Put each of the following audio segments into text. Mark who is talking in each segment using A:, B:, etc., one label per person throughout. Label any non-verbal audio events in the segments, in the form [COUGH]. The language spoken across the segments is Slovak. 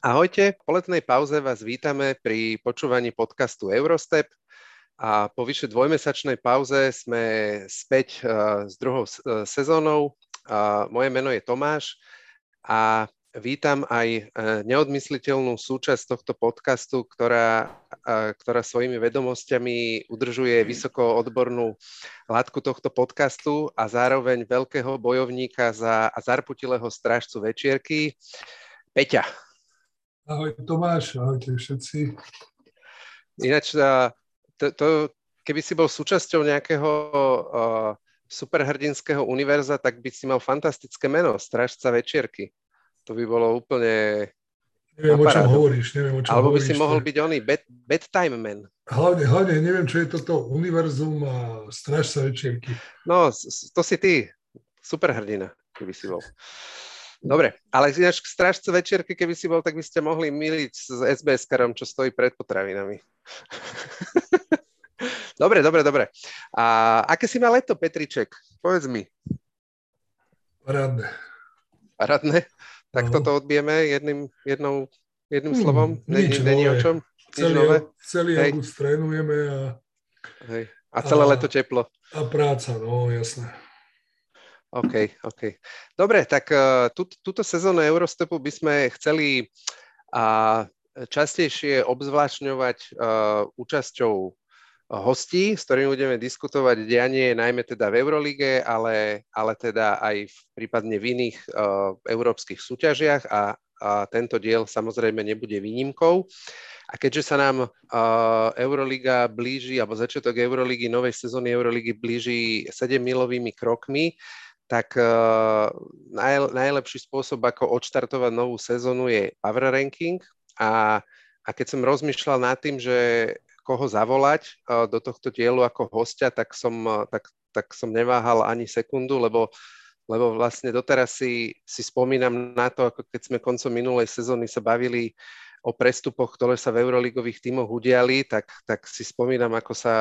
A: Ahojte, po letnej pauze vás vítame pri počúvaní podcastu Eurostep a po vyše dvojmesačnej pauze sme späť uh, s druhou uh, sezónou. Uh, moje meno je Tomáš a vítam aj uh, neodmysliteľnú súčasť tohto podcastu, ktorá, ktorá svojimi vedomosťami udržuje vysoko odbornú hladku tohto podcastu a zároveň veľkého bojovníka za, a zarputilého strážcu večierky, Peťa.
B: Ahoj Tomáš, ahojte všetci.
A: Ináč, to, to, keby si bol súčasťou nejakého uh, superhrdinského univerza, tak by si mal fantastické meno, Strážca večierky. To by bolo úplne...
B: Neviem, o čom hovoríš, neviem, o čom
A: Alebo
B: by
A: si mohol byť oný bed, bedtime man.
B: Hlavne, hlavne neviem, čo je toto univerzum a Strážca večierky.
A: No, to si ty, superhrdina, keby si bol. Dobre, ale ináč k strážce večierky, keby si bol, tak by ste mohli miliť s SBS-karom, čo stojí pred potravinami. [LAUGHS] dobre, dobre, dobre. A aké si má leto, Petriček? Povedz mi.
B: Parádne.
A: Parádne? Tak no. toto odbijeme jedným, jednou, jedným hmm, slovom?
B: Nič
A: Není o čom?
B: Celý, nové? celý Hej. august trénujeme a...
A: Hej. A celé a, leto teplo.
B: A práca, no jasné.
A: OK, OK. Dobre, tak uh, tú, túto sezónu Eurostepu by sme chceli uh, častejšie obzvlášňovať uh, účasťou hostí, s ktorými budeme diskutovať dianie najmä teda v Eurolige, ale, ale teda aj v, prípadne v iných uh, európskych súťažiach a, a tento diel samozrejme nebude výnimkou. A keďže sa nám uh, Euroliga blíži, alebo začiatok Euroligy, novej sezóny Euroligy blíži 7 milovými krokmi, tak naj, najlepší spôsob, ako odštartovať novú sezónu je power ranking. A, a keď som rozmýšľal nad tým, že koho zavolať uh, do tohto dielu ako hostia, tak som, uh, tak, tak som neváhal ani sekundu, lebo, lebo vlastne doteraz si, si spomínam na to, ako keď sme koncom minulej sezóny sa bavili o prestupoch, ktoré sa v euroligových tímoch udiali, tak, tak si spomínam, ako sa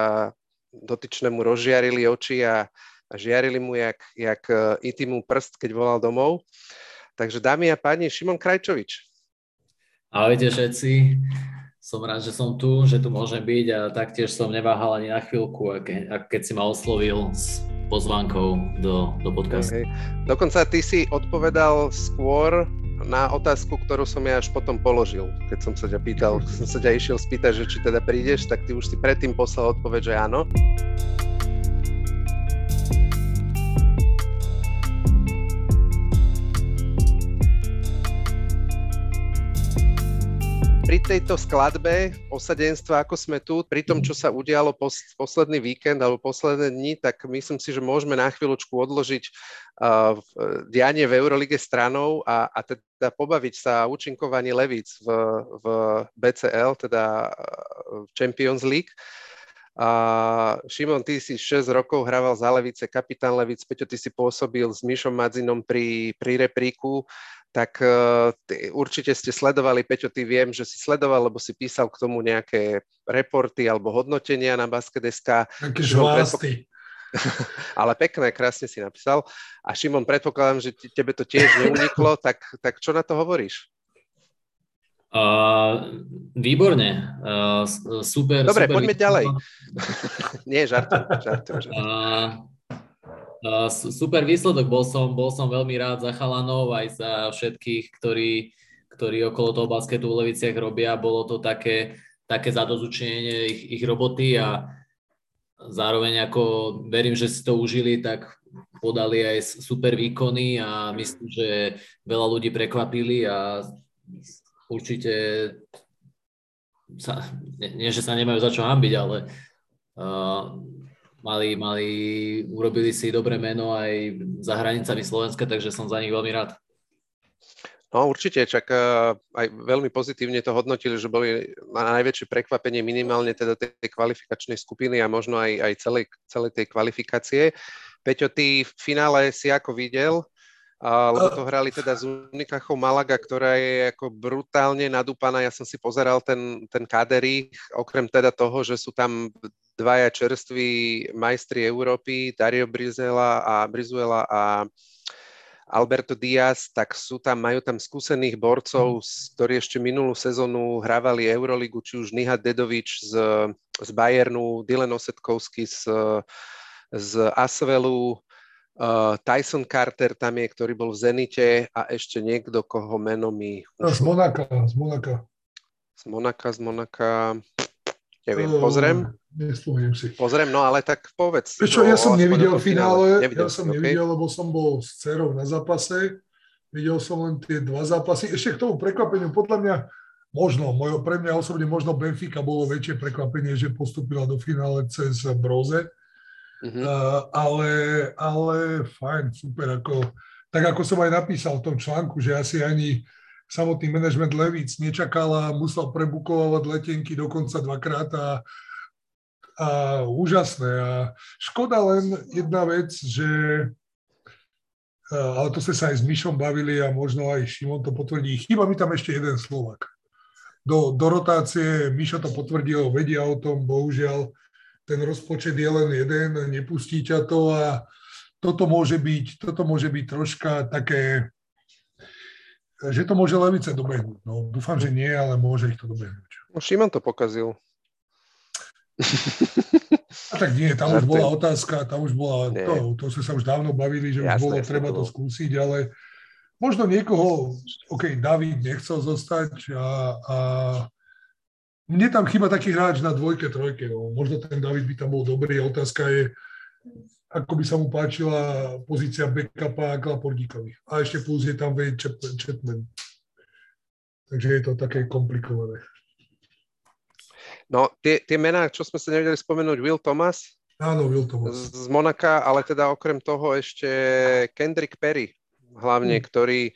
A: dotyčnému rozžiarili oči a, a žiarili mu jak, jak e, mu prst, keď volal domov. Takže dámy a páni, Šimon Krajčovič.
C: Ahojte všetci, som rád, že som tu, že tu môžem byť a taktiež som neváhal ani na chvíľku, ak, keď si ma oslovil s pozvánkou do, do podcastu. Okay.
A: Dokonca ty si odpovedal skôr na otázku, ktorú som ja až potom položil. Keď som sa ťa pýtal, [LAUGHS] som sa ťa išiel spýtať, že či teda prídeš, tak ty už si predtým poslal odpoveď, že áno. Pri tejto skladbe osadenstva, ako sme tu, pri tom, čo sa udialo pos- posledný víkend alebo posledné dni, tak myslím si, že môžeme na chvíľočku odložiť uh, dianie v Eurolige stranou a, a teda pobaviť sa o účinkovaní Levíc v, v BCL, teda v Champions League. A Šimon, ty si 6 rokov hrával za Levice, kapitán Levic, Peťo, ty si pôsobil s Mišom Madzinom pri, pri repríku tak uh, určite ste sledovali, Peťo, ty viem, že si sledoval, lebo si písal k tomu nejaké reporty alebo hodnotenia na Basket.sk.
B: Také žvásty. [LAUGHS]
A: Ale pekné, krásne si napísal. A Šimon, predpokladám, že tebe to tiež neuniklo, tak, tak čo na to hovoríš?
C: Uh, výborne, uh, super.
A: Dobre,
C: super
A: poďme ďalej. [LAUGHS] Nie, žartujem, žartujem. žartujem.
C: Uh, Super výsledok, bol som, bol som veľmi rád za chalanov, aj za všetkých, ktorí, ktorí okolo toho basketu v Leviciach robia. Bolo to také, také zadozučenie ich, ich roboty a zároveň ako verím, že si to užili, tak podali aj super výkony a myslím, že veľa ľudí prekvapili a určite sa, nie, nie že sa nemajú za čo hambiť, ale uh, mali, mali, urobili si dobré meno aj za hranicami Slovenska, takže som za nich veľmi rád.
A: No určite, čak uh, aj veľmi pozitívne to hodnotili, že boli na najväčšie prekvapenie minimálne teda tej kvalifikačnej skupiny a možno aj, aj celej, celej tej kvalifikácie. Peťo, ty v finále si ako videl, uh, lebo to hrali teda z Unikachou Malaga, ktorá je ako brutálne nadúpaná. Ja som si pozeral ten, ten kádery, okrem teda toho, že sú tam dvaja čerství majstri Európy, Dario Brizela a Brizuela a, Alberto Diaz, tak sú tam, majú tam skúsených borcov, ktorí ešte minulú sezónu hrávali Euroligu, či už Nihat Dedovič z, z Bayernu, Dylan Osetkovský z, z Asvelu, uh, Tyson Carter tam je, ktorý bol v Zenite a ešte niekto, koho meno mi...
B: Z Monaka, z Monaka.
A: Z Monaka, z Monaka... Neviem, pozriem.
B: Nespomínam si.
A: Pozriem, no ale tak povedz.
B: Prečo, ja som nevidel finále, nevidel, ja som okay. nevidel, lebo som bol s dcerou na zápase. Videl som len tie dva zápasy. Ešte k tomu prekvapeniu, podľa mňa, možno, mojo, pre mňa osobne možno Benfica bolo väčšie prekvapenie, že postupila do finále cez Broze. Uh, ale, ale fajn, super. Ako, tak ako som aj napísal v tom článku, že asi ani samotný manažment Levíc nečakal a musel prebukovať letenky dokonca dvakrát a, a úžasné. A škoda len jedna vec, že ale to sme sa aj s Myšom bavili a možno aj Šimon to potvrdí. Chýba mi tam ešte jeden Slovak. Do, do rotácie Mišo to potvrdil, vedia o tom, bohužiaľ ten rozpočet je len jeden, nepustí ťa to a toto môže byť, toto môže byť troška také že to môže Levice dobehnúť. No, dúfam, že nie, ale môže ich to dobehnúť.
A: No, Šimon to pokazil.
B: A tak nie, tam už bola otázka, tam už bola, to, to sme sa už dávno bavili, že jasne, už bolo jasne, treba to skúsiť, ale možno niekoho, OK, David nechcel zostať a, a mne tam chýba taký hráč na dvojke, trojke, no. možno ten David by tam bol dobrý, otázka je, ako by sa mu páčila pozícia backupa a Klapordíkovi. A ešte plus je tam Wade Chatman. Takže je to také komplikované.
A: No, tie, tie mená, čo sme sa nevedeli spomenúť, Will Thomas.
B: Áno, Will Thomas.
A: Z, Monaka, ale teda okrem toho ešte Kendrick Perry, hlavne, hmm. ktorý,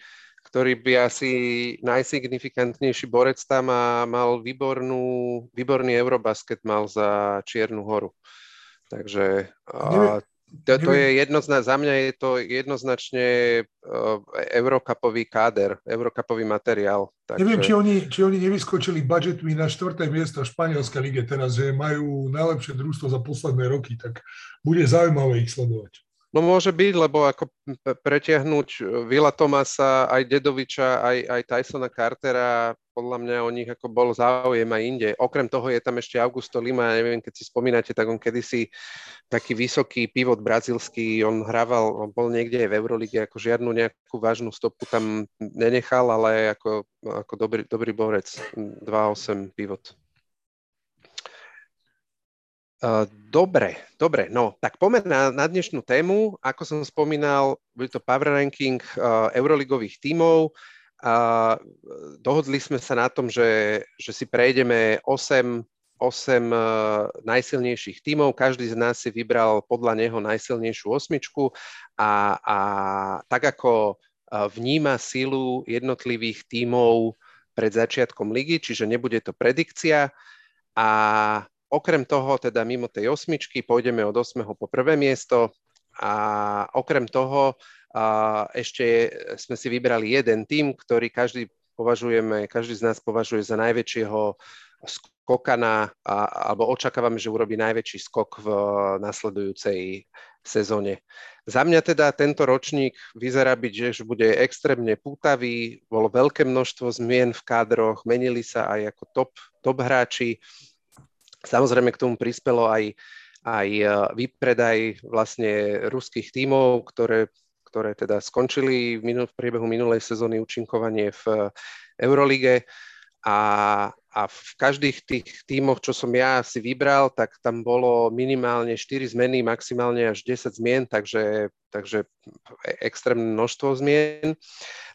A: ktorý by asi najsignifikantnejší borec tam a mal výbornú, výborný Eurobasket mal za Čiernu horu. Takže a, to, to je jednoznačne, za mňa je to jednoznačne uh, Eurocupový káder, Eurocupový materiál.
B: Takže... Neviem, či oni, či oni nevyskočili budgetmi na štvrté miesto v španielskej lige teraz, že majú najlepšie družstvo za posledné roky, tak bude zaujímavé ich sledovať.
A: No môže byť, lebo ako pretiahnuť Vila Tomasa, aj Dedoviča, aj, aj Tysona Cartera, podľa mňa o nich ako bol záujem aj inde. Okrem toho je tam ešte Augusto Lima, ja neviem, keď si spomínate, tak on kedysi taký vysoký pivot brazilský, on hrával, on bol niekde v Eurolige, ako žiadnu nejakú vážnu stopu tam nenechal, ale ako, ako dobrý, dobrý borec, 2-8 pivot. Dobre, dobre, no tak pomer na, na dnešnú tému. Ako som spomínal, bude to power ranking uh, euroligových tímov. Uh, dohodli sme sa na tom, že, že si prejdeme 8, 8 uh, najsilnejších tímov. Každý z nás si vybral podľa neho najsilnejšiu osmičku a, a tak ako vníma silu jednotlivých tímov pred začiatkom ligy, čiže nebude to predikcia a Okrem toho, teda mimo tej osmičky, pôjdeme od 8. po prvé miesto a okrem toho a ešte sme si vybrali jeden tým, ktorý každý považujeme, každý z nás považuje za najväčšieho skokana a, alebo očakávame, že urobí najväčší skok v nasledujúcej sezóne. Za mňa teda tento ročník vyzerá byť, že bude extrémne pútavý, bolo veľké množstvo zmien v kádroch, menili sa aj ako top, top hráči, Samozrejme k tomu prispelo aj, aj e, výpredaj vlastne ruských tímov, ktoré, ktoré teda skončili v, minul, v priebehu minulej sezóny účinkovanie v e, Eurolige a, a v každých tých tímoch, čo som ja si vybral, tak tam bolo minimálne 4 zmeny, maximálne až 10 zmien, takže, takže extrémne množstvo zmien.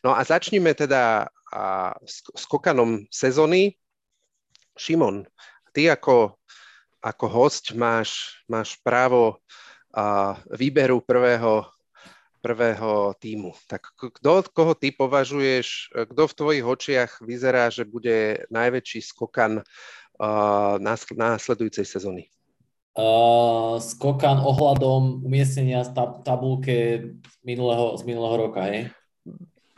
A: No a začníme teda a, s kokanom sezóny. Šimon, ty ako ako host máš, máš právo a, výberu prvého, prvého týmu. Tak kto, koho ty považuješ, kto v tvojich očiach vyzerá, že bude najväčší skokan následujúcej sezóny?
C: Uh, skokan ohľadom umiestnenia v tab- tabulke z minulého, z minulého roka, hej?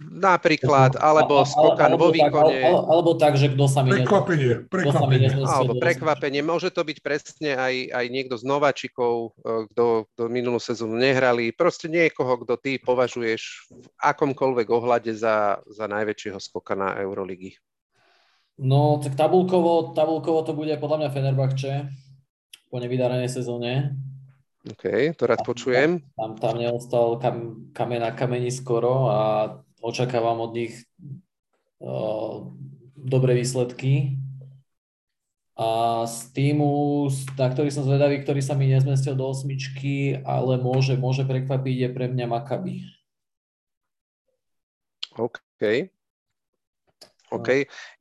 A: Napríklad, alebo skokan vo výkone.
C: Tak, alebo, alebo tak, že kto sa mi
B: Prekvapenie, prekvapenie.
A: Alebo prekvapenie. Môže to byť presne aj, aj niekto z nováčikov, e, kto, kto minulú sezónu nehrali. Proste niekoho, kto ty považuješ v akomkoľvek ohľade za, za najväčšieho skokana Euroligy.
C: No, tak tabulkovo, tabulkovo to bude podľa mňa Fenerbahče po nevydarenej sezóne.
A: OK, to rád počujem.
C: Tam, tam neostal kam, kamen na kameni skoro a očakávam od nich uh, dobré výsledky. A z týmu, na ktorý som zvedavý, ktorý sa mi nezmestil do osmičky, ale môže, môže prekvapiť, je pre mňa Maccabi.
A: OK. OK.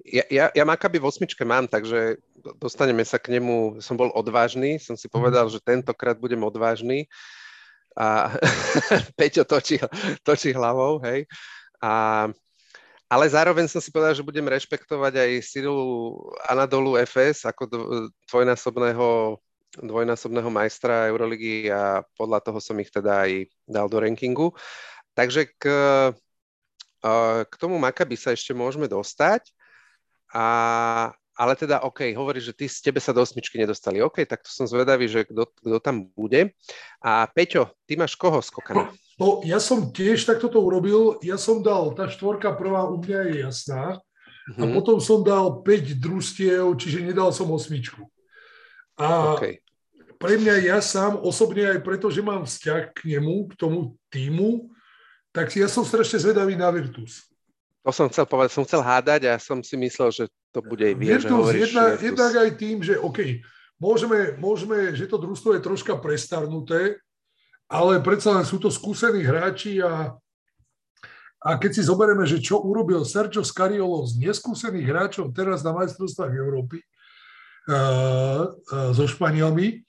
A: Ja, ja, ja Maccabi v osmičke mám, takže dostaneme sa k nemu, som bol odvážny, som si povedal, mhm. že tentokrát budem odvážny a [LAUGHS] Peťo točí, točí hlavou, hej. A, ale zároveň som si povedal, že budem rešpektovať aj silu Anadolu FS ako dvojnásobného, dvojnásobného majstra Euroligy a podľa toho som ich teda aj dal do rankingu. Takže k, k tomu Makabi sa ešte môžeme dostať. A, ale teda OK, hovorí, že ty z tebe sa do osmičky nedostali. OK, tak to som zvedavý, že kto tam bude. A Peťo, ty máš koho skokana?
B: No, ja som tiež takto to urobil. Ja som dal, tá štvorka prvá u mňa je jasná. Mm-hmm. A mhm. potom som dal 5 družstiev, čiže nedal som osmičku. A okay. pre mňa ja sám osobne aj preto, že mám vzťah k nemu, k tomu týmu, tak ja som strašne zvedavý na Virtus.
A: To som chcel povedať, som chcel hádať a som si myslel, že to bude aj vie,
B: že hovoríš, jedna, Virtus. jednak aj tým, že OK, môžeme, môžeme, že to družstvo je troška prestarnuté, ale predsa len sú to skúsení hráči a, a keď si zoberieme, že čo urobil Sergio Scariolo z neskúsených hráčov teraz na majstrovstvách Európy uh, uh, so Španielmi,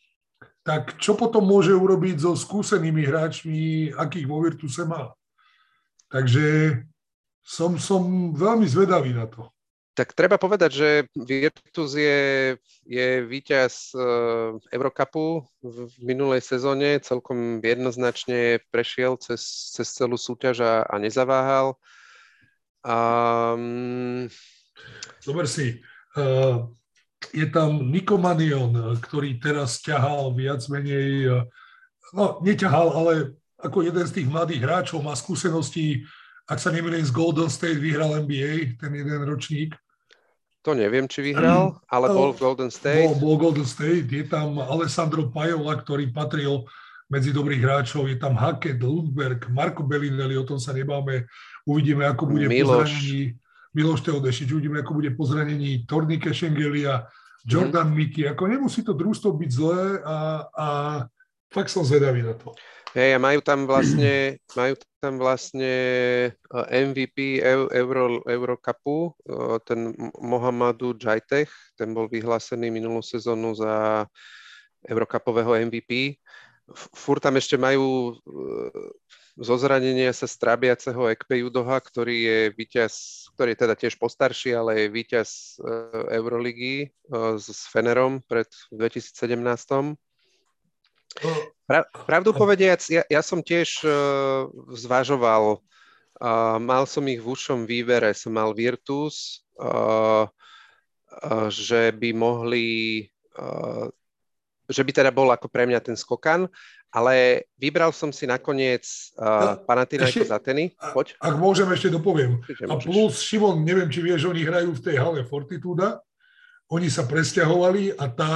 B: tak čo potom môže urobiť so skúsenými hráčmi, akých vo Virtuse má. Takže som, som veľmi zvedavý na to.
A: Tak treba povedať, že Virtus je, je víťaz uh, Eurocupu v, minulej sezóne, celkom jednoznačne prešiel cez, cez celú súťaž a, a nezaváhal. Um...
B: Zober si, uh, je tam Niko Manion, ktorý teraz ťahal viac menej, uh, no neťahal, ale ako jeden z tých mladých hráčov má skúsenosti ak sa nemýlim, z Golden State vyhral NBA, ten jeden ročník.
A: To neviem, či vyhral, ale bol v Golden State.
B: Bol, bol Golden State, je tam Alessandro Pajola, ktorý patril medzi dobrých hráčov, je tam Hackett, Lundberg, Marko Bellinelli, o tom sa nebáme, uvidíme, ako bude Miloš. po zranení Miloš Teodešič, uvidíme, ako bude po zranení Tornike Šengelia, Jordan mm. Mickey, ako nemusí to družstvo byť zlé a, a fakt som zvedavý na to.
A: Hej, a majú tam vlastne, majú tam vlastne eh, MVP Euro, Eurocupu, eh, ten Mohamadu Jajtech, ten bol vyhlásený minulú sezónu za Eurocupového MVP. Fúr tam ešte majú eh, zo zranenia sa strabiaceho Ekpe Judoha, ktorý je víťaz, ktorý je teda tiež postarší, ale je víťaz Euroligy s Fenerom pred 2017. Pra, pravdu povediac, ja, ja som tiež uh, zvažoval, uh, mal som ich v ušom vývere, som mal Virtus, uh, uh, že by mohli, uh, že by teda bol ako pre mňa ten skokan, ale vybral som si nakoniec uh, no, Panathinaikos Ateny.
B: Poď. Ak môžem, ešte dopoviem. A plus, Šimon, neviem, či vieš, oni hrajú v tej hale Fortituda, oni sa presťahovali a tá,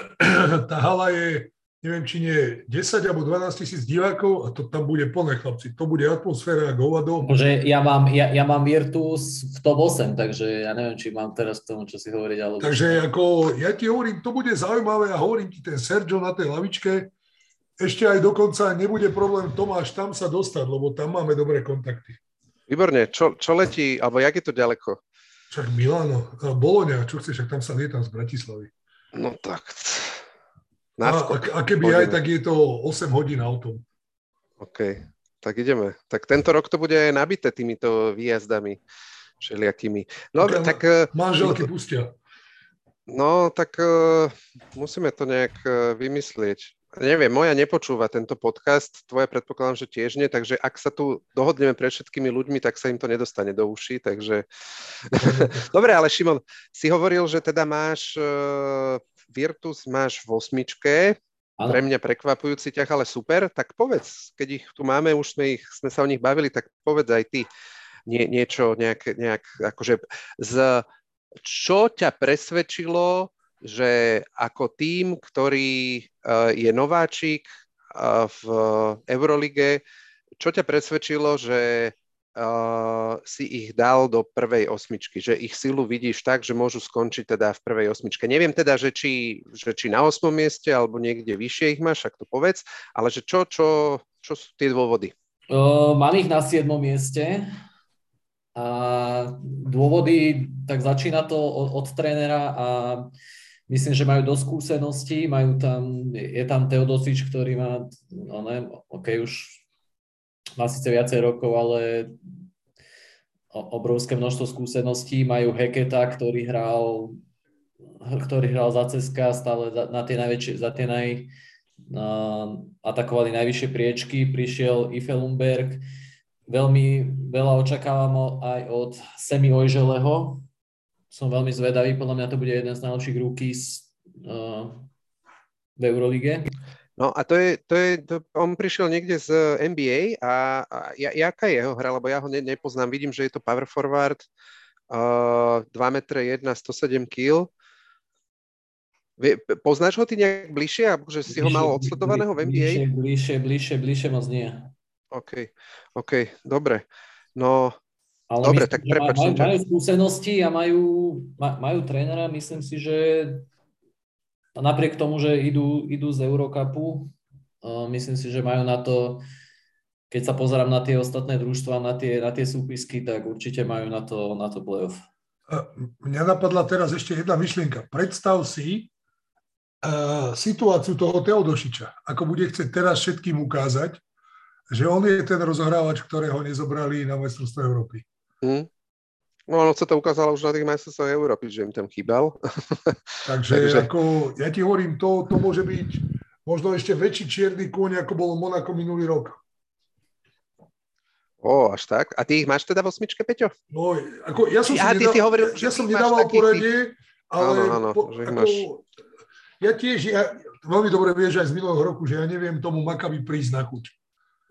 B: [CLEARS THROAT] tá hala je neviem, či nie 10 alebo 12 tisíc divákov a to tam bude plné, chlapci. To bude atmosféra ako hovado.
C: Že ja mám, ja, ja mám Virtus v top 8, takže ja neviem, či mám teraz k tomu, čo si hovoriť. Alebo...
B: Takže ako, ja ti hovorím, to bude zaujímavé a hovorím ti, ten Sergio na tej lavičke, ešte aj dokonca nebude problém Tomáš tam sa dostať, lebo tam máme dobré kontakty.
A: Výborne, čo, čo letí, alebo jak je to ďaleko?
B: Však Milano, Boloňa, čo chceš, však tam sa lietam z Bratislavy.
A: No tak,
B: a, a keby Poďme. aj, tak je to 8 hodín autom.
A: OK, tak ideme. Tak tento rok to bude aj nabité týmito výjazdami všelijakými. No, okay, tak... Eh,
B: manželky pustia.
A: No, tak uh, musíme to nejak uh, vymyslieť. Neviem, moja nepočúva tento podcast, tvoja predpokladám, že tiež nie, takže ak sa tu dohodneme pre všetkými ľuďmi, tak sa im to nedostane do uší, takže... Dobre, [LAUGHS] ale Šimon, si hovoril, že teda máš uh, Virtus, máš v osmičke, ano. pre mňa prekvapujúci ťah, ale super, tak povedz, keď ich tu máme, už sme, ich, sme sa o nich bavili, tak povedz aj ty nie, niečo, nejak, nejak akože z, čo ťa presvedčilo, že ako tým, ktorý uh, je nováčik uh, v Eurolige, čo ťa presvedčilo, že uh, si ich dal do prvej osmičky, že ich silu vidíš tak, že môžu skončiť teda v prvej osmičke. Neviem teda, že či, že či na osmom mieste alebo niekde vyššie ich máš, ak to povedz, ale že čo, čo, čo sú tie dôvody?
C: Uh, mám ich na siedmom mieste. A dôvody, tak začína to od, od trénera a myslím, že majú dosť skúseností, majú tam, je tam Teodosič, ktorý má, no ne, ok, už má síce viacej rokov, ale obrovské množstvo skúseností. Majú Heketa, ktorý hral, ktorý hral za CSKA stále na tie najväčšie, za tie naj, uh, atakovali najvyššie priečky. Prišiel Ifelumberg, veľmi veľa očakávam aj od Semi Ojželeho, som veľmi zvedavý, podľa mňa to bude jeden z najlepších rookies uh, v Eurolige.
A: No a to je, to je to, on prišiel niekde z NBA a, a jaká je jeho hra, lebo ja ho ne, nepoznám, vidím, že je to power forward, uh, 2 m 1, 107 kg. Poznáš ho ty nejak bližšie, že si bližšie, ho mal odsledovaného v NBA?
C: Bližšie, bližšie, bližšie, bližšie moc nie.
A: OK, OK, dobre. No, ale Dobre, tak prepač.
C: Majú, majú skúsenosti a majú, majú trénera, myslím si, že napriek tomu, že idú, idú z Eurocupu, uh, myslím si, že majú na to, keď sa pozerám na tie ostatné družstva, na tie, na tie súpisky, tak určite majú na to, na to playoff.
B: Mňa napadla teraz ešte jedna myšlienka. Predstav si uh, situáciu toho Teodošiča, ako bude chcieť teraz všetkým ukázať, že on je ten rozohrávač, ktorého nezobrali na majstrovstvo Európy.
A: Hmm. No ono sa to ukázalo už na tých majstrovstvách Európy, že im tam chýbal. [LAUGHS]
B: Takže, Takže... Ako, ja ti hovorím, to, to môže byť možno ešte väčší čierny kôň, ako bol Monako minulý rok.
A: Ó, až tak. A ty ich máš teda v osmičke, Peťo?
B: No, ako, ja som ja, si, nedal, si hovoril, ja som nedával poradie, ale áno, áno, po, ako, máš... ja tiež, ja, veľmi dobre vieš aj z minulého roku, že ja neviem tomu Makabi prísť na chuť.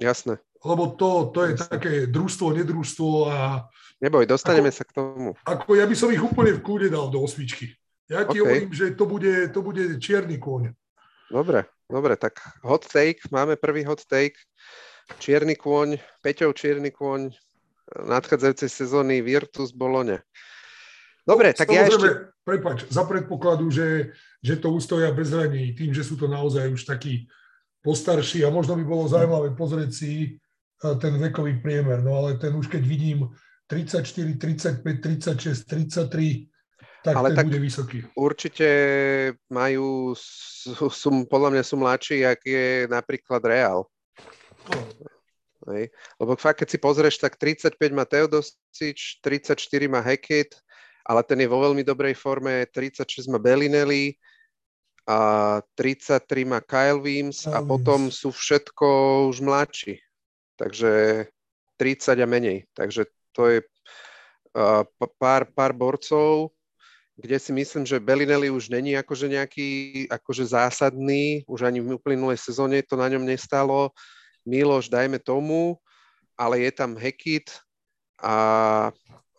A: Jasné
B: lebo to, to je také družstvo, nedružstvo a...
A: Neboj, dostaneme ako, sa k tomu.
B: Ako ja by som ich úplne v kúde dal do osmičky. Ja ti okay. hovorím, že to bude, to bude čierny kôň.
A: Dobre, dobre, tak hot take, máme prvý hot take. Čierny kôň, Peťov čierny kôň, nadchádzajúcej sezóny Virtus Bolone. Dobre, no, tak ja ešte...
B: Prepač, za predpokladu, že, že to ustoja bez raní, tým, že sú to naozaj už takí postarší a možno by bolo zaujímavé pozrieť si ten vekový priemer. No ale ten už keď vidím 34, 35, 36, 33, tak ale tak bude vysoký.
A: Určite majú, sú, sú, podľa mňa sú mladší, jak je napríklad Real. Oh. Hej. Lebo fakt, keď si pozrieš, tak 35 má Teodosič, 34 má Hekit, ale ten je vo veľmi dobrej forme, 36 má Bellinelli, a 33 má Kyle Wims a potom sú všetko už mladší takže 30 a menej. Takže to je pár, pár borcov, kde si myslím, že Bellinelli už není akože nejaký akože zásadný, už ani v uplynulej sezóne to na ňom nestalo. Miloš, dajme tomu, ale je tam Hekit a,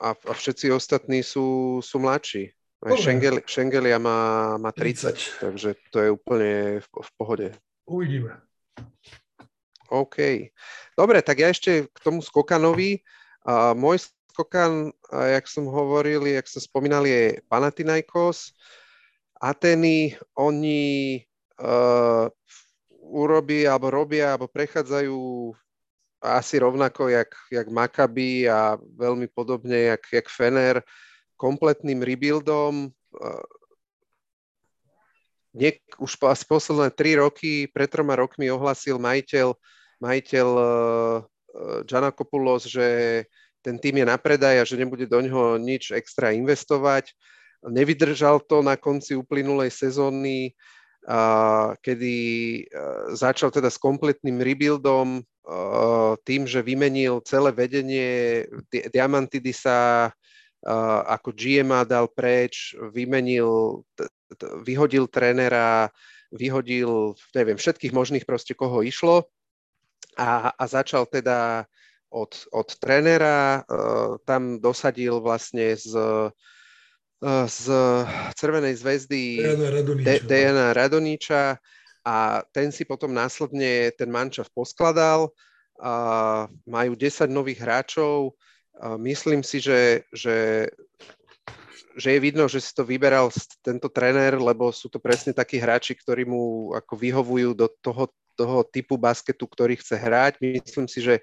A: a, a všetci ostatní sú, sú mladší. Šengel, Šengelia má, má 30, 30, takže to je úplne v, v pohode.
B: Uvidíme.
A: OK. Dobre, tak ja ešte k tomu skokanovi. Uh, môj skokan, uh, jak som hovoril, jak som spomínal, je Panathinaikos. Ateny, oni uh, urobí, alebo robia, alebo prechádzajú asi rovnako, jak, jak Maccabi a veľmi podobne, jak, jak Fener, kompletným rebuildom. Uh, niek, už asi posledné tri roky, pred troma rokmi ohlasil majiteľ majiteľ Giannakopoulos, eh, že ten tým je na predaj a že nebude do ňoho nič extra investovať. Nevydržal to na konci uplynulej sezóny kedy začal teda s kompletným rebuildom, tým, že vymenil celé vedenie Diamantidisa ako GM dal preč, vymenil, vyhodil trénera, vyhodil, neviem, všetkých možných proste, koho išlo a, a začal teda od, od trénera, uh, tam dosadil vlastne z, uh, z Červenej zväzdy Dejana Radoniča a ten si potom následne ten mančav poskladal. Uh, majú 10 nových hráčov. Uh, myslím si, že, že že je vidno, že si to vyberal tento tréner, lebo sú to presne takí hráči, ktorí mu ako vyhovujú do toho, toho typu basketu, ktorý chce hrať. Myslím si, že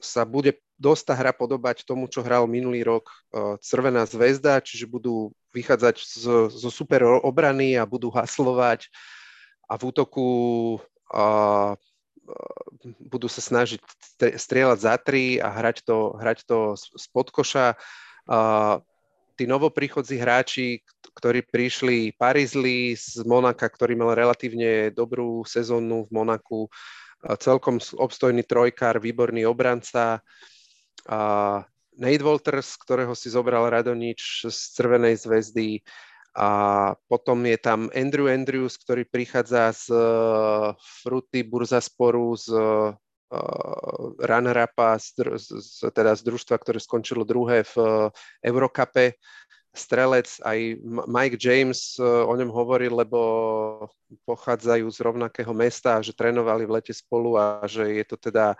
A: sa bude dosť tá hra podobať tomu, čo hral minulý rok Crvená zväzda, čiže budú vychádzať zo, zo super obrany a budú haslovať a v útoku uh, budú sa snažiť strieľať za tri a hrať to, hrať to spod koša. Uh, tí novoprichodzí hráči, ktorí prišli Parizli z Monaka, ktorý mal relatívne dobrú sezónu v Monaku, celkom obstojný trojkár, výborný obranca. A Nate Walters, ktorého si zobral Radonič z Červenej zväzdy. A potom je tam Andrew Andrews, ktorý prichádza z Fruty Burzasporu, z uh, runner-upa, z, z, z, teda z družstva, ktoré skončilo druhé v uh, Eurocupe. Strelec, aj Mike James uh, o ňom hovoril, lebo pochádzajú z rovnakého mesta, že trénovali v lete spolu a že je to teda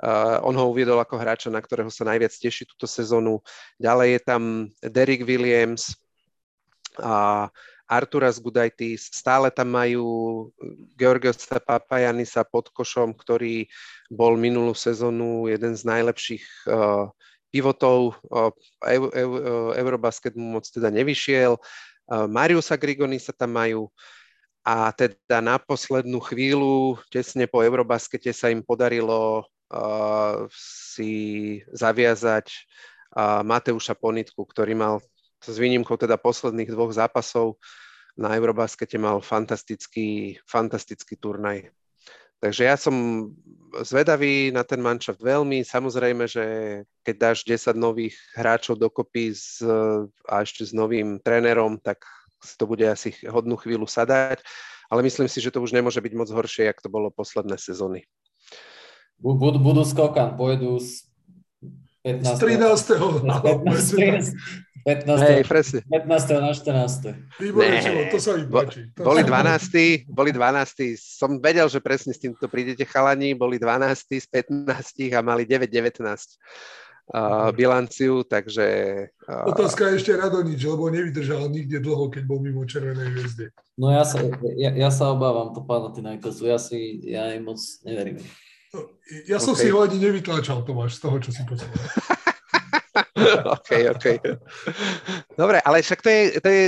A: Uh, on ho uviedol ako hráča, na ktorého sa najviac teší túto sezónu. Ďalej je tam Derek Williams a Arturas Gudaitis, stále tam majú Georgiosa Papajanisa pod košom, ktorý bol minulú sezónu jeden z najlepších uh, pivotov. Uh, eu, eu, uh, Eurobasket mu moc teda nevyšiel. Uh, Mariusa Grigonisa tam majú. A teda na poslednú chvíľu, tesne po Eurobaskete sa im podarilo uh, si zaviazať uh, Mateuša Ponitku, ktorý mal s výnimkou teda posledných dvoch zápasov na Eurobaskete mal fantastický, fantastický turnaj. Takže ja som zvedavý na ten manšaft veľmi. Samozrejme, že keď dáš 10 nových hráčov dokopy s, a ešte s novým trénerom, tak si to bude asi hodnú chvíľu sadať. Ale myslím si, že to už nemôže byť moc horšie, jak to bolo posledné sezóny.
C: Budú, budú skokan, pôjdu z
B: 15. Z 13. 15. [LAUGHS]
C: 15. Hej, presne. 15. na 14.
B: Výborné, čelo, to sa mi páči.
A: To boli 12. Boli 12. Som vedel, že presne s týmto prídete chalani. Boli 12. z 15 a mali 9-19 uh, bilanciu, takže...
B: Uh... Otázka je ešte Radonič, lebo nevydržal nikde dlho, keď bol mimo Červenej hviezdy.
C: No ja sa, ja, ja sa obávam to pána Tinajkosu, ja si, ja im moc neverím.
B: No, ja som okay. si ho ani nevytlačal, Tomáš, z toho, čo si povedal. [LAUGHS] [LAUGHS]
A: OK, OK. Dobre, ale však to je, to je,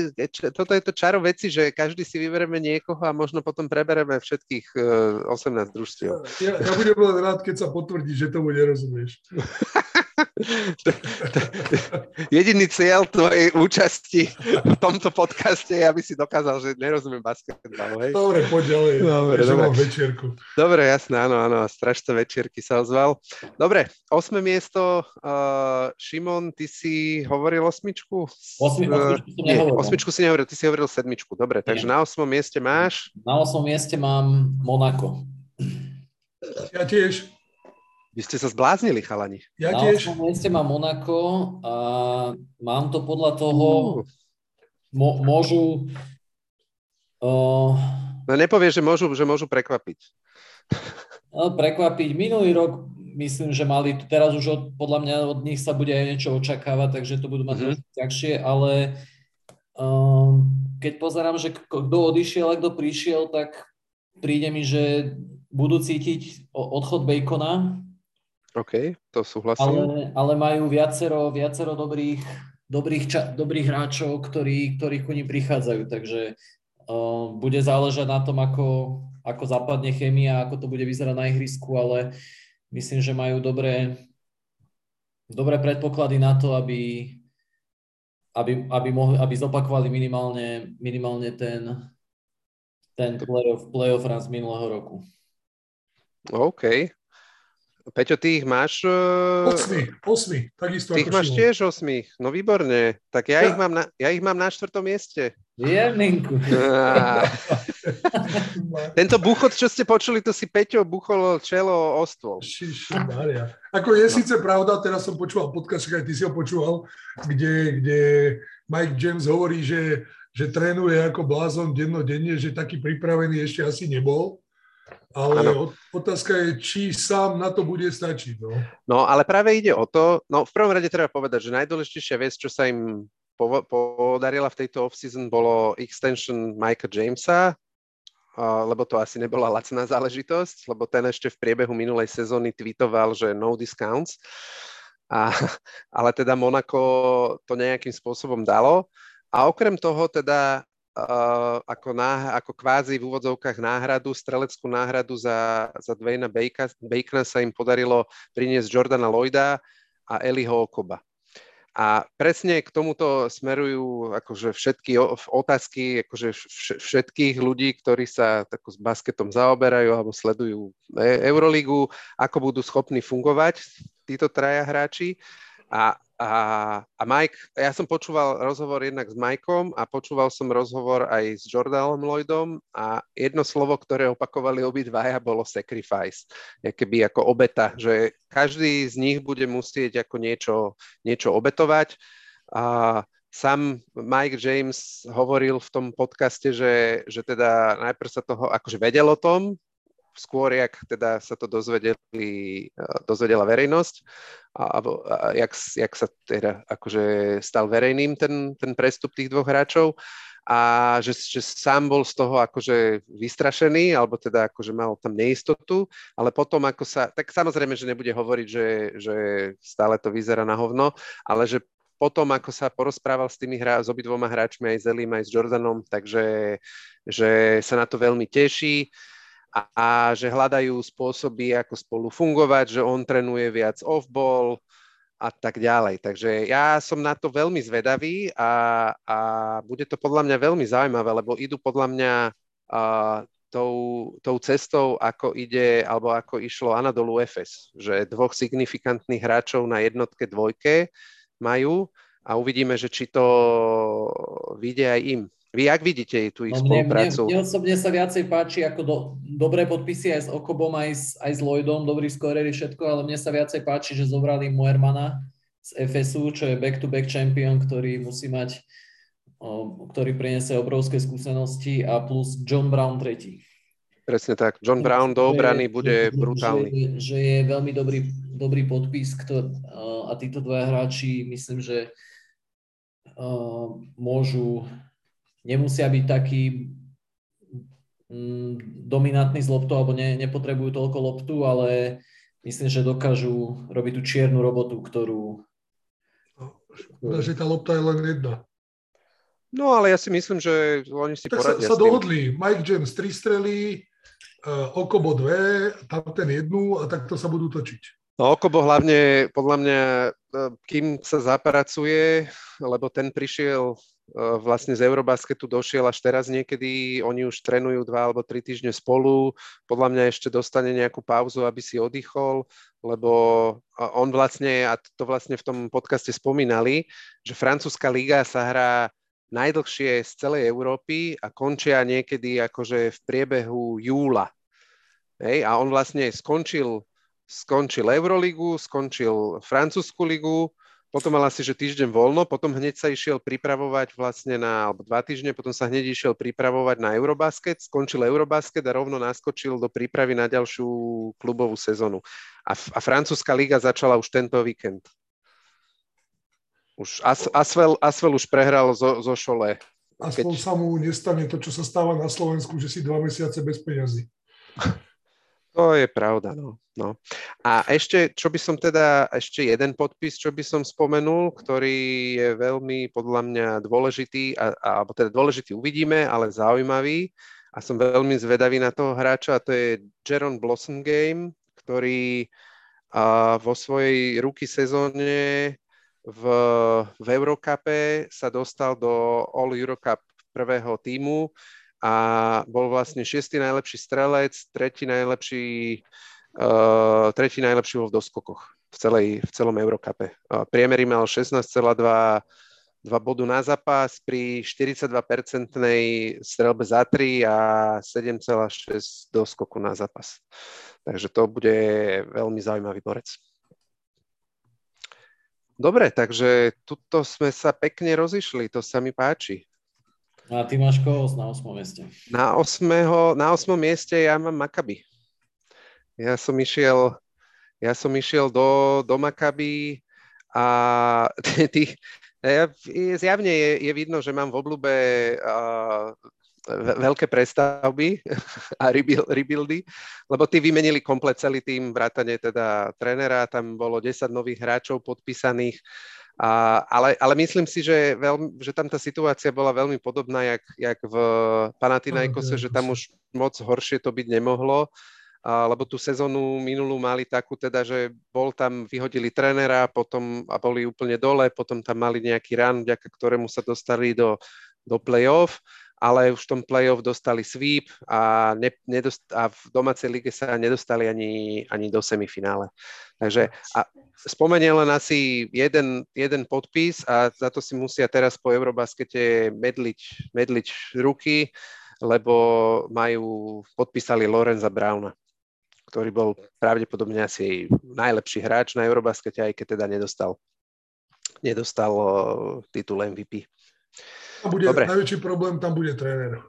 A: toto je to čaro veci, že každý si vyberieme niekoho a možno potom prebereme všetkých uh, 18 družstiev.
B: Ja, ja budem len rád, keď sa potvrdí, že tomu nerozumieš. [LAUGHS]
A: Jediný cieľ tvojej účasti v tomto podcaste je, aby si dokázal, že nerozumiem basketbalu, hej?
B: Dobre, poď ďalej. Dobre, dobre. Mám večierku.
A: Dobre, jasné, áno, áno, strašné večierky sa ozval. Dobre, osme miesto. Uh, Šimon, ty si hovoril osmičku?
C: Osmi, osmičku
A: si nehovoril. Nie, osmičku si nehovoril, ty si hovoril sedmičku. Dobre, takže Nie. na osmom mieste máš?
C: Na osmom mieste mám Monako.
B: Ja tiež.
A: Vy ste sa zbláznili, chalani.
C: Ja Na tiež. Na mieste mám Monako a mám to podľa toho, mo, môžu...
A: Uh, no nepovieš, že môžu, že môžu prekvapiť.
C: No, prekvapiť. Minulý rok myslím, že mali, teraz už od, podľa mňa od nich sa bude aj niečo očakávať, takže to budú mať mm-hmm. trošku ťažšie, ale um, keď pozerám, že kto odišiel a kto prišiel, tak príde mi, že budú cítiť odchod Bacona,
A: OK, to súhlasím.
C: Ale, ale majú viacero, viacero dobrých, dobrých, ča, dobrých hráčov, ktorí, ktorí ku nim prichádzajú, takže uh, bude záležať na tom, ako, ako zapadne chémia, ako to bude vyzerať na ihrisku, ale myslím, že majú dobré, dobré predpoklady na to, aby, aby, aby, mohli, aby zopakovali minimálne, minimálne ten, ten playoff, playoff raz minulého roku.
A: OK. Peťo, ty ich máš?
B: Uh... Osmi, osmi, takisto
A: Ty ich máš tiež osmi, no výborne. Tak ja, ja. Ich mám na, ja ich mám na štvrtom mieste.
C: Jeminku. [LAUGHS] [LAUGHS]
A: Tento buchot, čo ste počuli, to si Peťo buchol čelo o stôl.
B: Ako je no. síce pravda, teraz som počúval podcast, aj ty si ho počúval, kde, kde Mike James hovorí, že, že trénuje ako blázon dennodenne, že taký pripravený ešte asi nebol. Ale ano. otázka je, či sám na to bude stačiť. No.
A: no, ale práve ide o to, no v prvom rade treba povedať, že najdôležitejšia vec, čo sa im podarila v tejto off-season, bolo extension Mikea Jamesa, lebo to asi nebola lacná záležitosť, lebo ten ešte v priebehu minulej sezóny tweetoval, že no discounts. A, [LAUGHS] ale teda Monako to nejakým spôsobom dalo. A okrem toho teda ako, náh- ako kvázi v úvodzovkách náhradu, streleckú náhradu za, za Dwayna Bacona sa im podarilo priniesť Jordana Lloyda a Eliho Okoba. A presne k tomuto smerujú akože všetky otázky akože všetkých ľudí, ktorí sa tako s basketom zaoberajú alebo sledujú e, Euroligu, ako budú schopní fungovať títo traja hráči. A a, a Mike, ja som počúval rozhovor jednak s Mikeom a počúval som rozhovor aj s Jordanom Lloydom a jedno slovo, ktoré opakovali obidvaja, bolo sacrifice. Keby ako obeta, že každý z nich bude musieť ako niečo, niečo obetovať. A sám Mike James hovoril v tom podcaste, že, že teda najprv sa toho akože vedel o tom, skôr, jak teda sa to dozvedeli, dozvedela verejnosť, a, a, a jak, jak sa teda akože stal verejným ten, ten prestup tých dvoch hráčov a že, že sám bol z toho akože vystrašený, alebo teda akože mal tam neistotu, ale potom ako sa, tak samozrejme, že nebude hovoriť, že, že stále to vyzerá na hovno, ale že potom, ako sa porozprával s tými hra, s obidvoma hráčmi, aj s Elim, aj s Jordanom, takže že sa na to veľmi teší a že hľadajú spôsoby, ako spolu fungovať, že on trénuje viac off-ball a tak ďalej. Takže ja som na to veľmi zvedavý a, a bude to podľa mňa veľmi zaujímavé, lebo idú podľa mňa uh, tou, tou cestou, ako ide, alebo ako išlo Anadolu Efes, že dvoch signifikantných hráčov na jednotke, dvojke majú a uvidíme, že či to vyjde aj im. Vy jak vidíte tú ich no, spoluprácu?
C: Mne, mne, mne osobne sa viacej páči ako do, dobré podpisy aj s Okobom, aj s, aj s Lloydom, dobrý skorery, všetko, ale mne sa viacej páči, že zobrali Moermana z FSU, čo je back-to-back champion, ktorý musí mať, o, ktorý priniesie obrovské skúsenosti a plus John Brown tretí.
A: Presne tak. John Brown do obrany bude
C: že,
A: brutálny.
C: Že, že je veľmi dobrý, dobrý podpis kto, a títo dvaja hráči myslím, že uh, môžu nemusia byť takí mm, dominantní z loptu alebo ne, nepotrebujú toľko loptu, ale myslím, že dokážu robiť tú čiernu robotu, ktorú...
B: Škoda, že tá lopta je len jedna.
A: No ale ja si myslím, že oni si
B: tak
A: poradia
B: sa, sa dohodli. Mike James tri strely, uh, Okobo dve, tam ten jednu a takto sa budú točiť.
A: No Okobo hlavne, podľa mňa, e, kým sa zapracuje, lebo ten prišiel Eh, vlastne z Eurobasketu došiel až teraz niekedy, oni už trénujú dva alebo tri týždne spolu, podľa mňa ešte dostane nejakú pauzu, aby si oddychol, lebo on vlastne, a to vlastne v tom podcaste spomínali, že francúzska liga sa hrá najdlhšie z celej Európy a končia niekedy akože v priebehu júla. Hej, a on vlastne skončil, skončil Euroligu, skončil francúzsku ligu, potom mal asi, že týždeň voľno, potom hneď sa išiel pripravovať vlastne na, alebo dva týždne, potom sa hneď išiel pripravovať na Eurobasket, skončil Eurobasket a rovno naskočil do prípravy na ďalšiu klubovú sezónu. A, a francúzska liga začala už tento víkend. Už As, Asvel, Asvel už prehral zo, zo Šole.
B: Aspoň keď... sa mu nestane to, čo sa stáva na Slovensku, že si dva mesiace bez peňazí.
A: To je pravda, no. no. A ešte, čo by som teda, ešte jeden podpis, čo by som spomenul, ktorý je veľmi podľa mňa dôležitý, a, alebo teda dôležitý uvidíme, ale zaujímavý a som veľmi zvedavý na toho hráča a to je Jaron Blossom Game, ktorý a, vo svojej ruky sezóne v, v Eurocupe sa dostal do All Eurocup prvého týmu a bol vlastne šiestý najlepší strelec, tretí najlepší, uh, tretí najlepší bol v doskokoch v, celej, v celom Eurokape. Uh, priemery mal 16,2 2 bodu na zápas pri 42-percentnej strelbe za 3 a 7,6 doskoku na zápas. Takže to bude veľmi zaujímavý borec. Dobre, takže tuto sme sa pekne rozišli, to sa mi páči.
C: A ty máš koho na 8. mieste?
A: Na 8. Na 8. mieste ja mám Makaby. Ja som išiel, ja som išiel do, do Makaby a [LAUGHS] tých, ja, zjavne je, je vidno, že mám v oblúbe veľké prestavby [LAUGHS] a rebuildy, lebo tí vymenili komplet celý tým, vrátane teda trénera, tam bolo 10 nových hráčov podpísaných, a, ale, ale myslím si, že, veľmi, že tam tá situácia bola veľmi podobná, jak, jak v Panathinaikose, že tam už moc horšie to byť nemohlo, a, lebo tú sezónu minulú mali takú teda, že bol tam, vyhodili trénera, potom a boli úplne dole, potom tam mali nejaký run, vďaka ktorému sa dostali do, do play-off ale už v tom play-off dostali sweep a, ne, nedost, a v domácej lige sa nedostali ani, ani do semifinále. Takže a spomeniem len asi jeden, jeden podpis a za to si musia teraz po Eurobaskete medliť, medliť ruky, lebo majú, podpísali Lorenza Browna ktorý bol pravdepodobne asi najlepší hráč na Eurobaskete, aj keď teda nedostal, nedostal titul MVP.
B: Tam bude, Dobre. najväčší problém, tam bude tréner.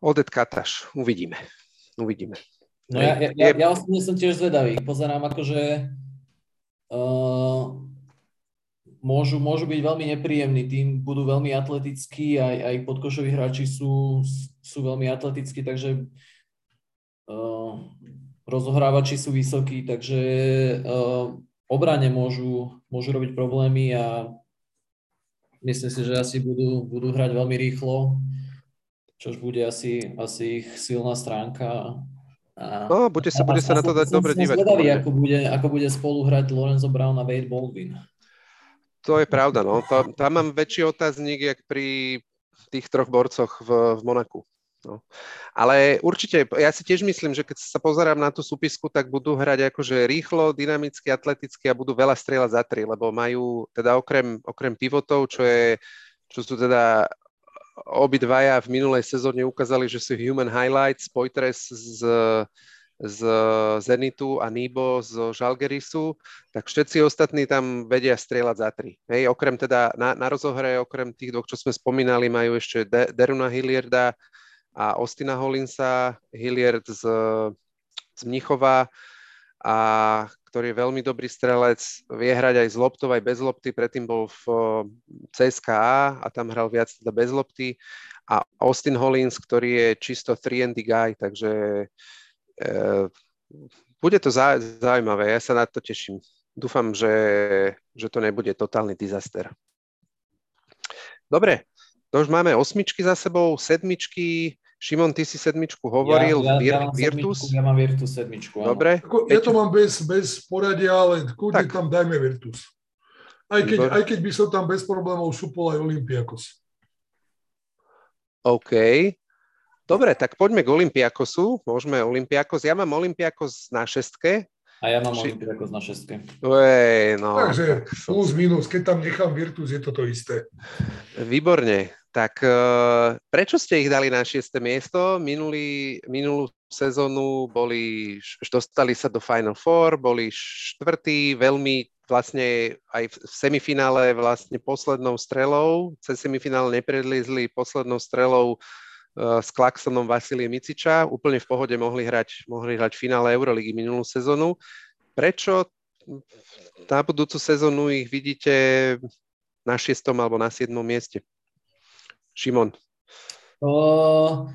A: Odet Kataš, uvidíme. Uvidíme.
C: No ja, ja, ja, ja osobne som tiež zvedavý. Pozerám akože uh, môžu, môžu byť veľmi nepríjemní, tým budú veľmi atletickí, aj, aj podkošoví hráči sú, sú veľmi atletickí, takže uh, rozohrávači sú vysokí, takže uh, obrane môžu, môžu robiť problémy a Myslím si, že asi budú, budú hrať veľmi rýchlo, čož bude asi, asi ich silná stránka.
A: A, no, bude sa, bude sa na to dať dobre dívať.
C: Zvedavý, ako bude, ako bude spolu hrať Lorenzo Brown a Wade Baldwin.
A: To je pravda, no. Tam, tam mám väčší otáznik, jak pri tých troch borcoch v, v Monaku. No. Ale určite, ja si tiež myslím, že keď sa pozerám na tú súpisku, tak budú hrať akože rýchlo, dynamicky, atleticky a budú veľa strieľať za tri, lebo majú teda okrem, okrem pivotov, čo, je, čo sú teda obidvaja v minulej sezóne ukázali, že sú human highlights, Poitres z, z Zenitu a Nibo z Žalgerisu, tak všetci ostatní tam vedia strieľať za tri. Hej, okrem teda na, na rozohre, okrem tých dvoch, čo sme spomínali, majú ešte De, Deruna Hillierda, a Ostina Holinsa, Hilliard z, z Mnichova, a ktorý je veľmi dobrý strelec, vie hrať aj z loptov, aj bez lopty, predtým bol v CSKA a tam hral viac teda bez lopty a Austin Hollins, ktorý je čisto 3 and guy, takže e, bude to zaujímavé, ja sa na to teším. Dúfam, že, že to nebude totálny disaster. Dobre, to už máme osmičky za sebou, sedmičky, Šimon, ty si sedmičku hovoril,
C: ja, ja, Vir, ja mám Virtus? Sedmičku, ja mám Virtus sedmičku, áno.
A: Dobre.
B: Ja to mám bez, bez poradia, ale kľudne tak. tam dajme Virtus. Aj keď, aj keď by som tam bez problémov šupol aj Olympiakos.
A: OK. Dobre, tak poďme k Olympiakosu. Môžeme Olympiakos. Ja mám Olympiakos na šestke.
C: A ja mám Ši... Olympiakos na šestke.
A: Ej, no.
B: Takže plus minus, keď tam nechám Virtus, je to to isté.
A: Výborne. Tak uh, prečo ste ich dali na 6. miesto? Minulý, minulú sezónu boli, dostali sa do Final Four, boli štvrtí, veľmi vlastne aj v semifinále vlastne poslednou strelou, cez semifinále nepredlízli poslednou strelou uh, s Klaxonom Vasilie Miciča, úplne v pohode mohli hrať, mohli hrať finále Euroligy minulú sezónu. Prečo na budúcu sezónu ich vidíte na 6. alebo na 7. mieste? Šimon?
C: O,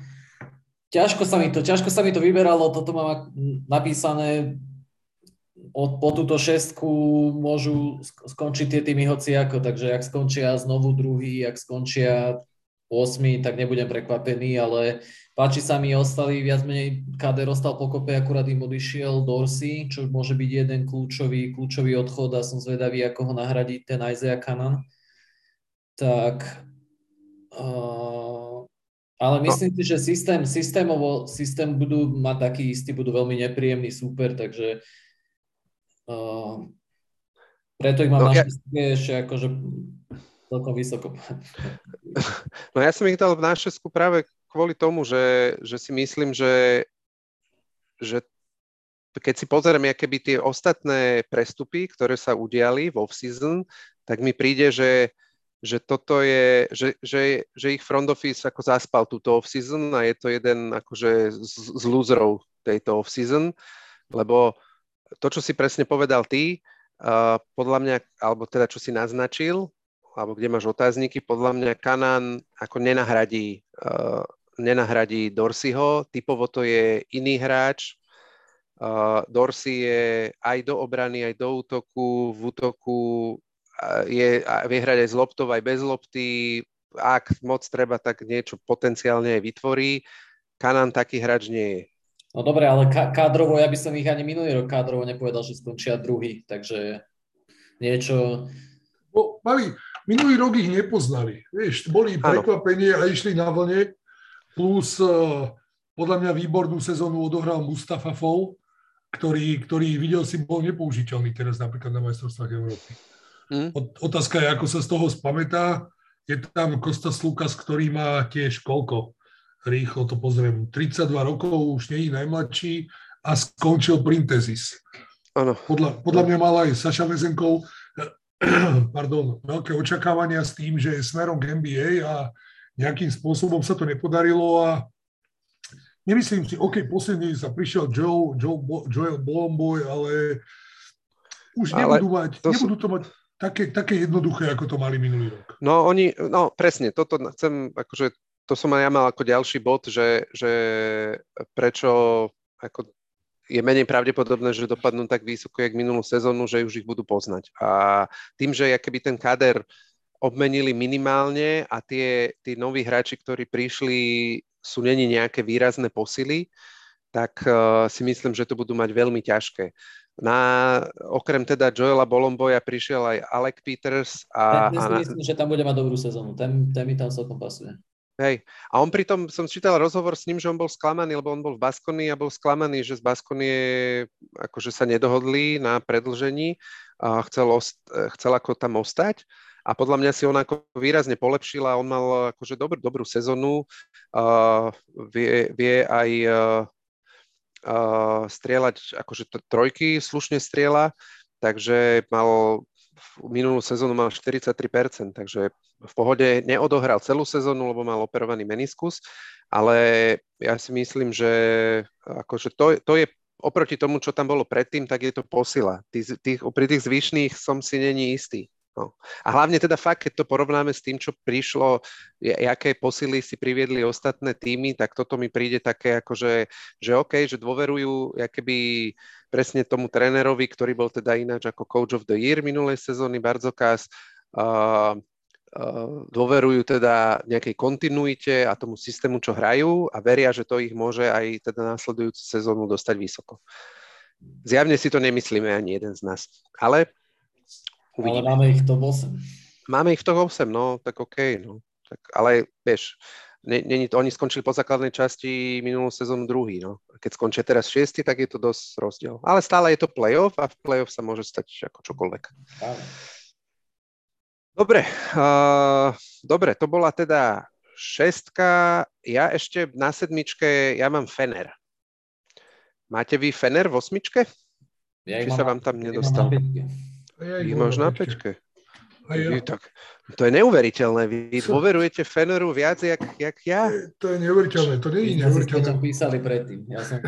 C: ťažko, sa mi to, ťažko sa mi to vyberalo, toto mám napísané od, po túto šestku môžu skončiť tie týmy hociako, takže ak skončia znovu druhý, ak skončia 8, tak nebudem prekvapený, ale páči sa mi, ostali viac menej, Kader ostal pokope, akurát im odišiel Dorsey, čo môže byť jeden kľúčový, kľúčový odchod a som zvedavý, ako ho nahradí ten Isaiah Kanan. Tak Ale no. myslím si, že systém, systémovo, systém budú mať taký istý, budú veľmi nepríjemný super, takže uh, preto ich mám no, ja... ešte akože celkom vysoko. [LAUGHS]
A: No ja som ich dal v nášesku práve kvôli tomu, že, že si myslím, že, že keď si pozrieme keby tie ostatné prestupy, ktoré sa udiali v off-season, tak mi príde, že že toto je, že, že, že ich front office ako zaspal túto off-season a je to jeden akože z, z loserov tejto off-season, lebo to, čo si presne povedal ty, uh, podľa mňa, alebo teda čo si naznačil, alebo kde máš otázniky, podľa mňa Kanán ako nenahradí, uh, nenahradí Dorsiho, typovo to je iný hráč, Uh, Dorsey je aj do obrany, aj do útoku, v útoku je, vie hrať aj z loptov, aj bez lopty. Ak moc treba, tak niečo potenciálne aj vytvorí. Kanan taký hráč nie je.
C: No dobre, ale kádrovo, ja by som ich ani minulý rok kádrovo nepovedal, že skončia druhý, takže niečo...
B: No, mali, minulý rok ich nepoznali. Vieš, boli prekvapenie a išli na vlne, plus uh, podľa mňa výbornú sezónu odohral Mustafa Fou, ktorý, ktorý videl si bol nepoužiteľný teraz napríklad na majstrovstvách Európy. Mm. Otázka je, ako sa z toho spamätá. Je tam Kostas Lukas, ktorý má tiež koľko? Rýchlo to pozriem. 32 rokov, už nie je najmladší a skončil Printezis.
A: Ano.
B: Podľa, podľa mňa mal aj Saša Vezenkov [CLEARS THROAT] pardon, veľké očakávania s tým, že je smerom k NBA a nejakým spôsobom sa to nepodarilo a nemyslím si, OK, posledný sa prišiel Joe, Joe Joel Bolomboy, ale už nebudú, ale mať, to nebudú to mať také, také jednoduché, ako to mali minulý rok.
A: No oni, no presne, toto chcem, akože to som aj ja mal ako ďalší bod, že, že prečo ako je menej pravdepodobné, že dopadnú tak vysoko, jak minulú sezónu, že už ich budú poznať. A tým, že keby ten kader obmenili minimálne a tie, tí noví hráči, ktorí prišli, sú není nejaké výrazné posily, tak uh, si myslím, že to budú mať veľmi ťažké. Na, okrem teda Joela Bolomboja prišiel aj Alec Peters. A,
C: ja, a myslím, že tam bude mať dobrú sezónu. Ten, ten mi tam celkom pasuje.
A: Hej. A on pritom, som čítal rozhovor s ním, že on bol sklamaný, lebo on bol v Baskony a bol sklamaný, že z Baskony akože sa nedohodli na predlžení a chcel, ost, chcel ako tam ostať. A podľa mňa si on ako výrazne polepšila, on mal akože dobrú, dobrú sezónu, uh, vie, vie aj uh, uh, strieľať, akože trojky slušne strieľa, takže mal minulú sezónu mal 43%, takže v pohode neodohral celú sezónu, lebo mal operovaný meniskus, ale ja si myslím, že akože to, to je oproti tomu, čo tam bolo predtým, tak je to posila. Tých, tých, pri tých zvyšných som si není istý. No. A hlavne teda fakt, keď to porovnáme s tým, čo prišlo, aké posily si priviedli ostatné týmy, tak toto mi príde také ako, že, OK, že dôverujú keby presne tomu trénerovi, ktorý bol teda ináč ako coach of the year minulej sezóny, Barzokas, uh, dôverujú teda nejakej kontinuite a tomu systému, čo hrajú a veria, že to ich môže aj teda následujúcu sezónu dostať vysoko. Zjavne si to nemyslíme ani jeden z nás. Ale
C: Uvidíme. Ale máme ich to 8.
A: Máme ich to 8, no, tak OK, no. Tak, ale vieš, ne, ne, oni skončili po základnej časti minulú sezónu druhý, no. Keď skončia teraz šiesti, tak je to dosť rozdiel. Ale stále je to playoff a v playoff sa môže stať ako čokoľvek. Dobre, uh, dobre, to bola teda šestka. Ja ešte na sedmičke, ja mám Fener. Máte vy Fener v osmičke? Ja Či sa vám tam nedostal? Ja ich máš na pečke. Ja. Tak, to je neuveriteľné. Vy so... dôverujete Feneru viac, jak, jak ja?
B: To je neuveriteľné. To nie je neuveriteľné.
C: My písali predtým. Ja som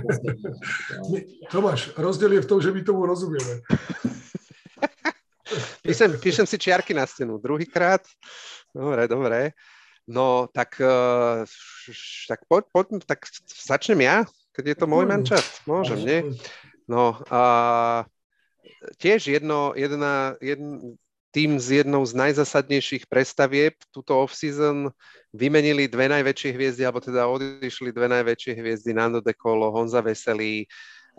C: [LAUGHS]
B: Tomáš, rozdiel je v tom, že my tomu rozumieme. [LAUGHS]
A: píšem, píšem si čiarky na stenu. Druhýkrát. Dobre, dobre. No, tak, uh, tak, poď, poď, tak začnem ja, keď je to môj mančat. Môžem, nie? No, a uh, tiež jedno, jedna, jedn, tým z jednou z najzasadnejších prestavieb túto off-season vymenili dve najväčšie hviezdy, alebo teda odišli dve najväčšie hviezdy, Nando De Colo, Honza Veselý,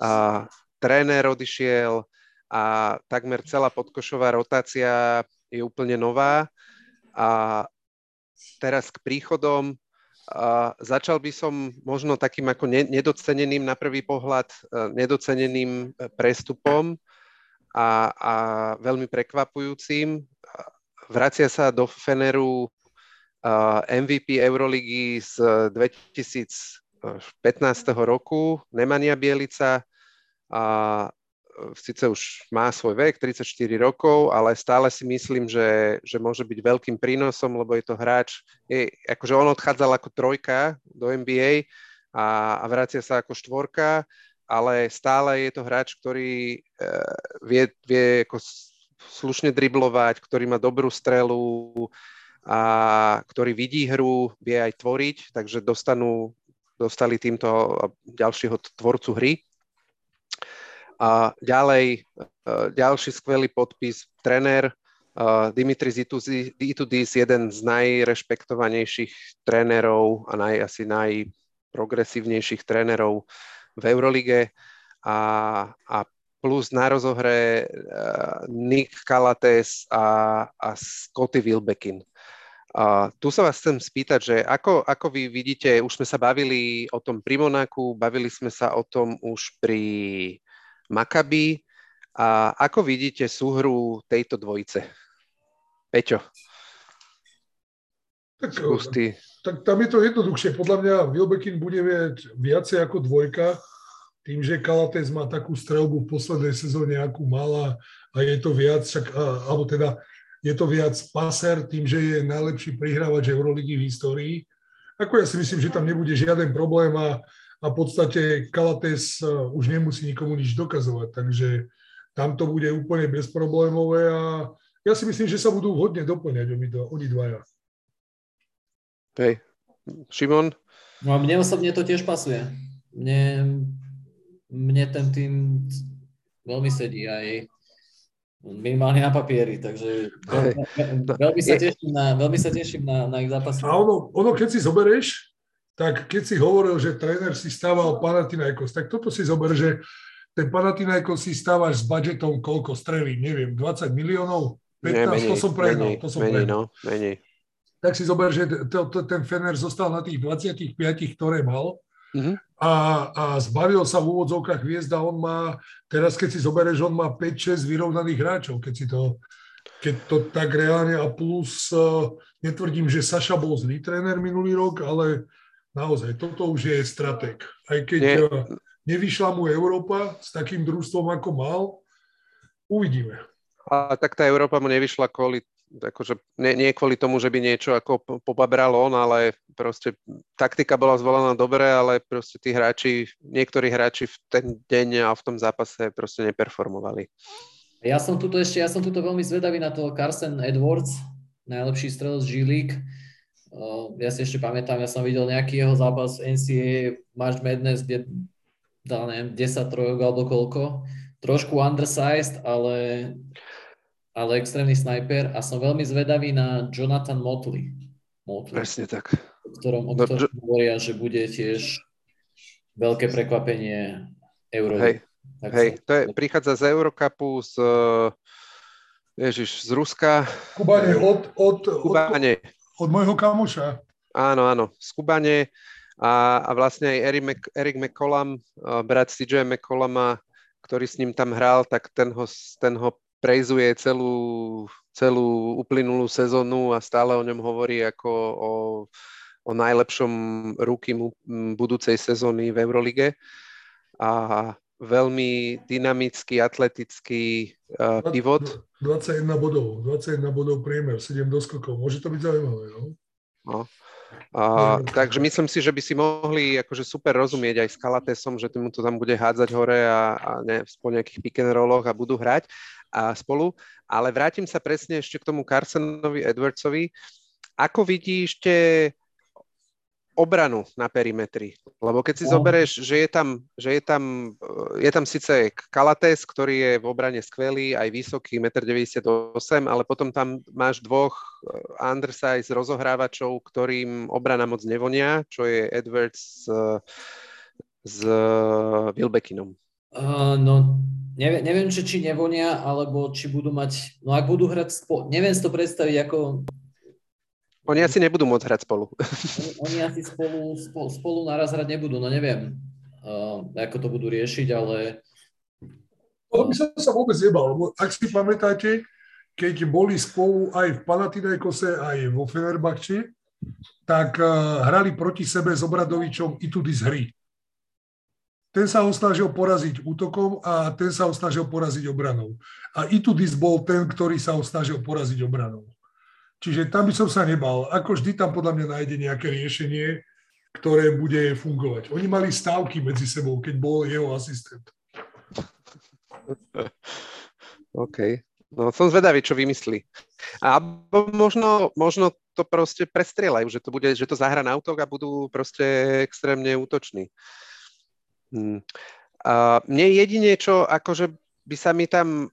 A: a tréner odišiel a takmer celá podkošová rotácia je úplne nová. A teraz k príchodom. Uh, začal by som možno takým ako ne, nedoceneným na prvý pohľad, uh, nedoceneným prestupom a, a veľmi prekvapujúcim. Vracia sa do Feneru MVP Euroligy z 2015 roku, Nemania Bielica, a síce už má svoj vek, 34 rokov, ale stále si myslím, že, že môže byť veľkým prínosom, lebo je to hráč, je, akože on odchádzal ako trojka do NBA a, a vracia sa ako štvorka, ale stále je to hráč, ktorý e, vie, vie ako slušne driblovať, ktorý má dobrú strelu a ktorý vidí hru, vie aj tvoriť, takže dostanú, dostali týmto ďalšieho tvorcu hry. A ďalej, e, ďalší skvelý podpis, tréner uh, Dimitris Itudis, jeden z najrešpektovanejších trénerov a naj, asi najprogresívnejších trénerov v Eurolige a, a plus na rozohre uh, Nick Calates a, a Scotty Wilbekin. Uh, tu sa vás chcem spýtať, že ako, ako vy vidíte, už sme sa bavili o tom pri Monaku, bavili sme sa o tom už pri Maccabi. A ako vidíte súhru tejto dvojice? Peťo.
B: Tak, tak tam je to jednoduchšie. Podľa mňa Wilbekin bude viacej ako dvojka, tým, že Kalates má takú strelbu v poslednej sezóne, akú mala a je to viac, však, alebo teda je to viac paser tým, že je najlepší prihrávač Euroligy v histórii. Ako ja si myslím, že tam nebude žiaden problém a a v podstate Kalates e, už nemusí nikomu nič dokazovať, takže tam to bude úplne bezproblémové a ja si myslím, že sa budú hodne doplňať oni dvaja.
A: Hej. Šimon?
C: No a mne osobne to tiež pasuje. Mne, mne ten tým veľmi sedí aj minimálne na papieri, takže veľmi sa teším na, veľmi sa teším na, na ich zápasy.
B: A ono, ono, keď si zoberieš, tak keď si hovoril, že tréner si stával Panathinaikos, tak toto si zober, že ten Panathinaikos si stávaš s budžetom koľko strelí, neviem, 20 miliónov? 15, Nie, menej, to som prehnal.
A: to som menej, no, menej.
B: Tak si zober, že to, to, ten Fener zostal na tých 25, ktoré mal uh-huh. a, a zbavil sa v úvodzovkách hviezda. On má, teraz keď si zoberieš, on má 5-6 vyrovnaných hráčov, keď si to, keď to tak reálne a plus, uh, netvrdím, že Saša bol zlý tréner minulý rok, ale Naozaj, toto už je stratég. Aj keď Nie. Eh, nevyšla mu Európa s takým družstvom, ako mal, uvidíme.
A: A tak tá Európa mu nevyšla kvôli, akože nie, nie kvôli tomu, že by niečo ako popabral on, ale proste taktika bola zvolená dobre, ale proste tí hráči, niektorí hráči v ten deň a v tom zápase proste neperformovali.
C: Ja som tuto ešte, ja som tuto veľmi zvedavý na toho Carson Edwards, najlepší strelec G-League ja si ešte pamätám, ja som videl nejaký jeho zápas NCAA March Madness, kde dal, neviem, 10 trojok alebo koľko. Trošku undersized, ale, ale extrémny sniper a som veľmi zvedavý na Jonathan Motley.
A: Motley Presne tak.
C: O ktorom, o no, ktorom no, hovoria, že bude tiež veľké prekvapenie Euro.
A: Hej, hej to je, prichádza z Eurocupu, z Ježiš, z Ruska.
B: Kubane, od, od,
A: Kubane.
B: Od, od môjho kamoša.
A: Áno, áno, z Kubane a, a vlastne aj Eric, Mc, Eric McCollum, brat CJ McColluma, ktorý s ním tam hral, tak ten ho, ten ho prejzuje celú, celú uplynulú sezónu a stále o ňom hovorí ako o, o najlepšom ruky budúcej sezóny v Eurolige. A veľmi dynamický, atletický uh, pivot.
B: 21 bodov, 21 bodov priemer, 7 doskokov. Môže to byť zaujímavé, no?
A: no. A, takže myslím si, že by si mohli akože super rozumieť aj s Kalatesom, že mu to tam bude hádzať hore a, a ne, po nejakých pick and rolloch a budú hrať a spolu. Ale vrátim sa presne ešte k tomu Carsonovi Edwardsovi. Ako vidíš tie obranu na perimetri. Lebo keď si no. zoberieš, že je tam, že je tam, je tam síce Kalates, ktorý je v obrane skvelý, aj vysoký, 1,98 m, ale potom tam máš dvoch eh, undersize rozohrávačov, ktorým obrana moc nevonia, čo je Edwards s, s Wilbeckinom.
C: Uh, no, neviem, neviem, či, či nevonia, alebo či budú mať, no ak budú hrať, spo, neviem si to predstaviť ako
A: Oni asi nebudú môcť hrať spolu.
C: Oni, oni asi spolu, spolu, spolu naraz hrať nebudú, no neviem, uh, ako to budú riešiť, ale...
B: To by som sa vôbec nebal, lebo ak si pamätáte, keď boli spolu aj v Panathinaikose, aj vo Fenerbahči, tak uh, hrali proti sebe s Obradovičom i tudy z hry. Ten sa ho snažil poraziť útokom a ten sa ho snažil poraziť obranou. A Itudis bol ten, ktorý sa ho snažil poraziť obranou. Čiže tam by som sa nebal. Ako vždy tam podľa mňa nájde nejaké riešenie, ktoré bude fungovať. Oni mali stávky medzi sebou, keď bol jeho asistent. [LAUGHS]
A: OK. No som zvedavý, čo vymyslí. A možno, možno to proste prestrieľajú, že to, bude, že to zahra na útok a budú proste extrémne útoční. Hmm. A mne jedine, čo akože by sa mi tam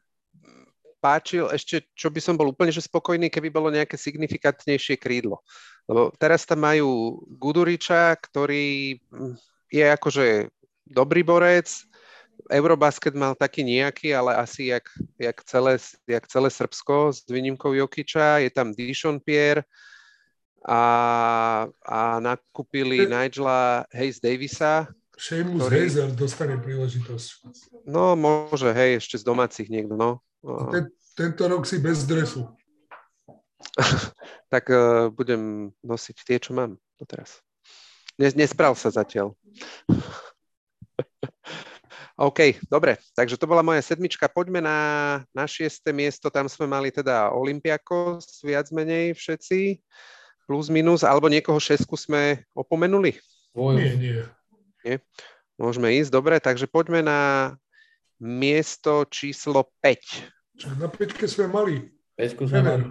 A: páčil ešte, čo by som bol úplne že spokojný, keby bolo nejaké signifikantnejšie krídlo. Lebo teraz tam majú Guduriča, ktorý hm, je akože dobrý borec, Eurobasket mal taký nejaký, ale asi jak, jak, celé, jak celé Srbsko s výnimkou Jokiča. Je tam Dishon Pierre a, a nakúpili Nigela Hayes Davisa.
B: Seamus ktorý... Hazer dostane príležitosť.
A: No, môže, hej, ešte z domácich niekto, no.
B: Ten, tento rok si bez dresu. [LAUGHS]
A: tak uh, budem nosiť tie, čo mám doteraz. Nes, nesprav sa zatiaľ. [LAUGHS] OK, dobre, takže to bola moja sedmička. Poďme na, na šieste miesto, tam sme mali teda Olympiakos, viac menej všetci, plus minus, alebo niekoho šesku sme opomenuli?
B: Nie, nie.
A: Nie? Môžeme ísť, dobre, takže poďme na miesto číslo 5.
B: Čo na peťke sme mali?
C: Peťku sme mali.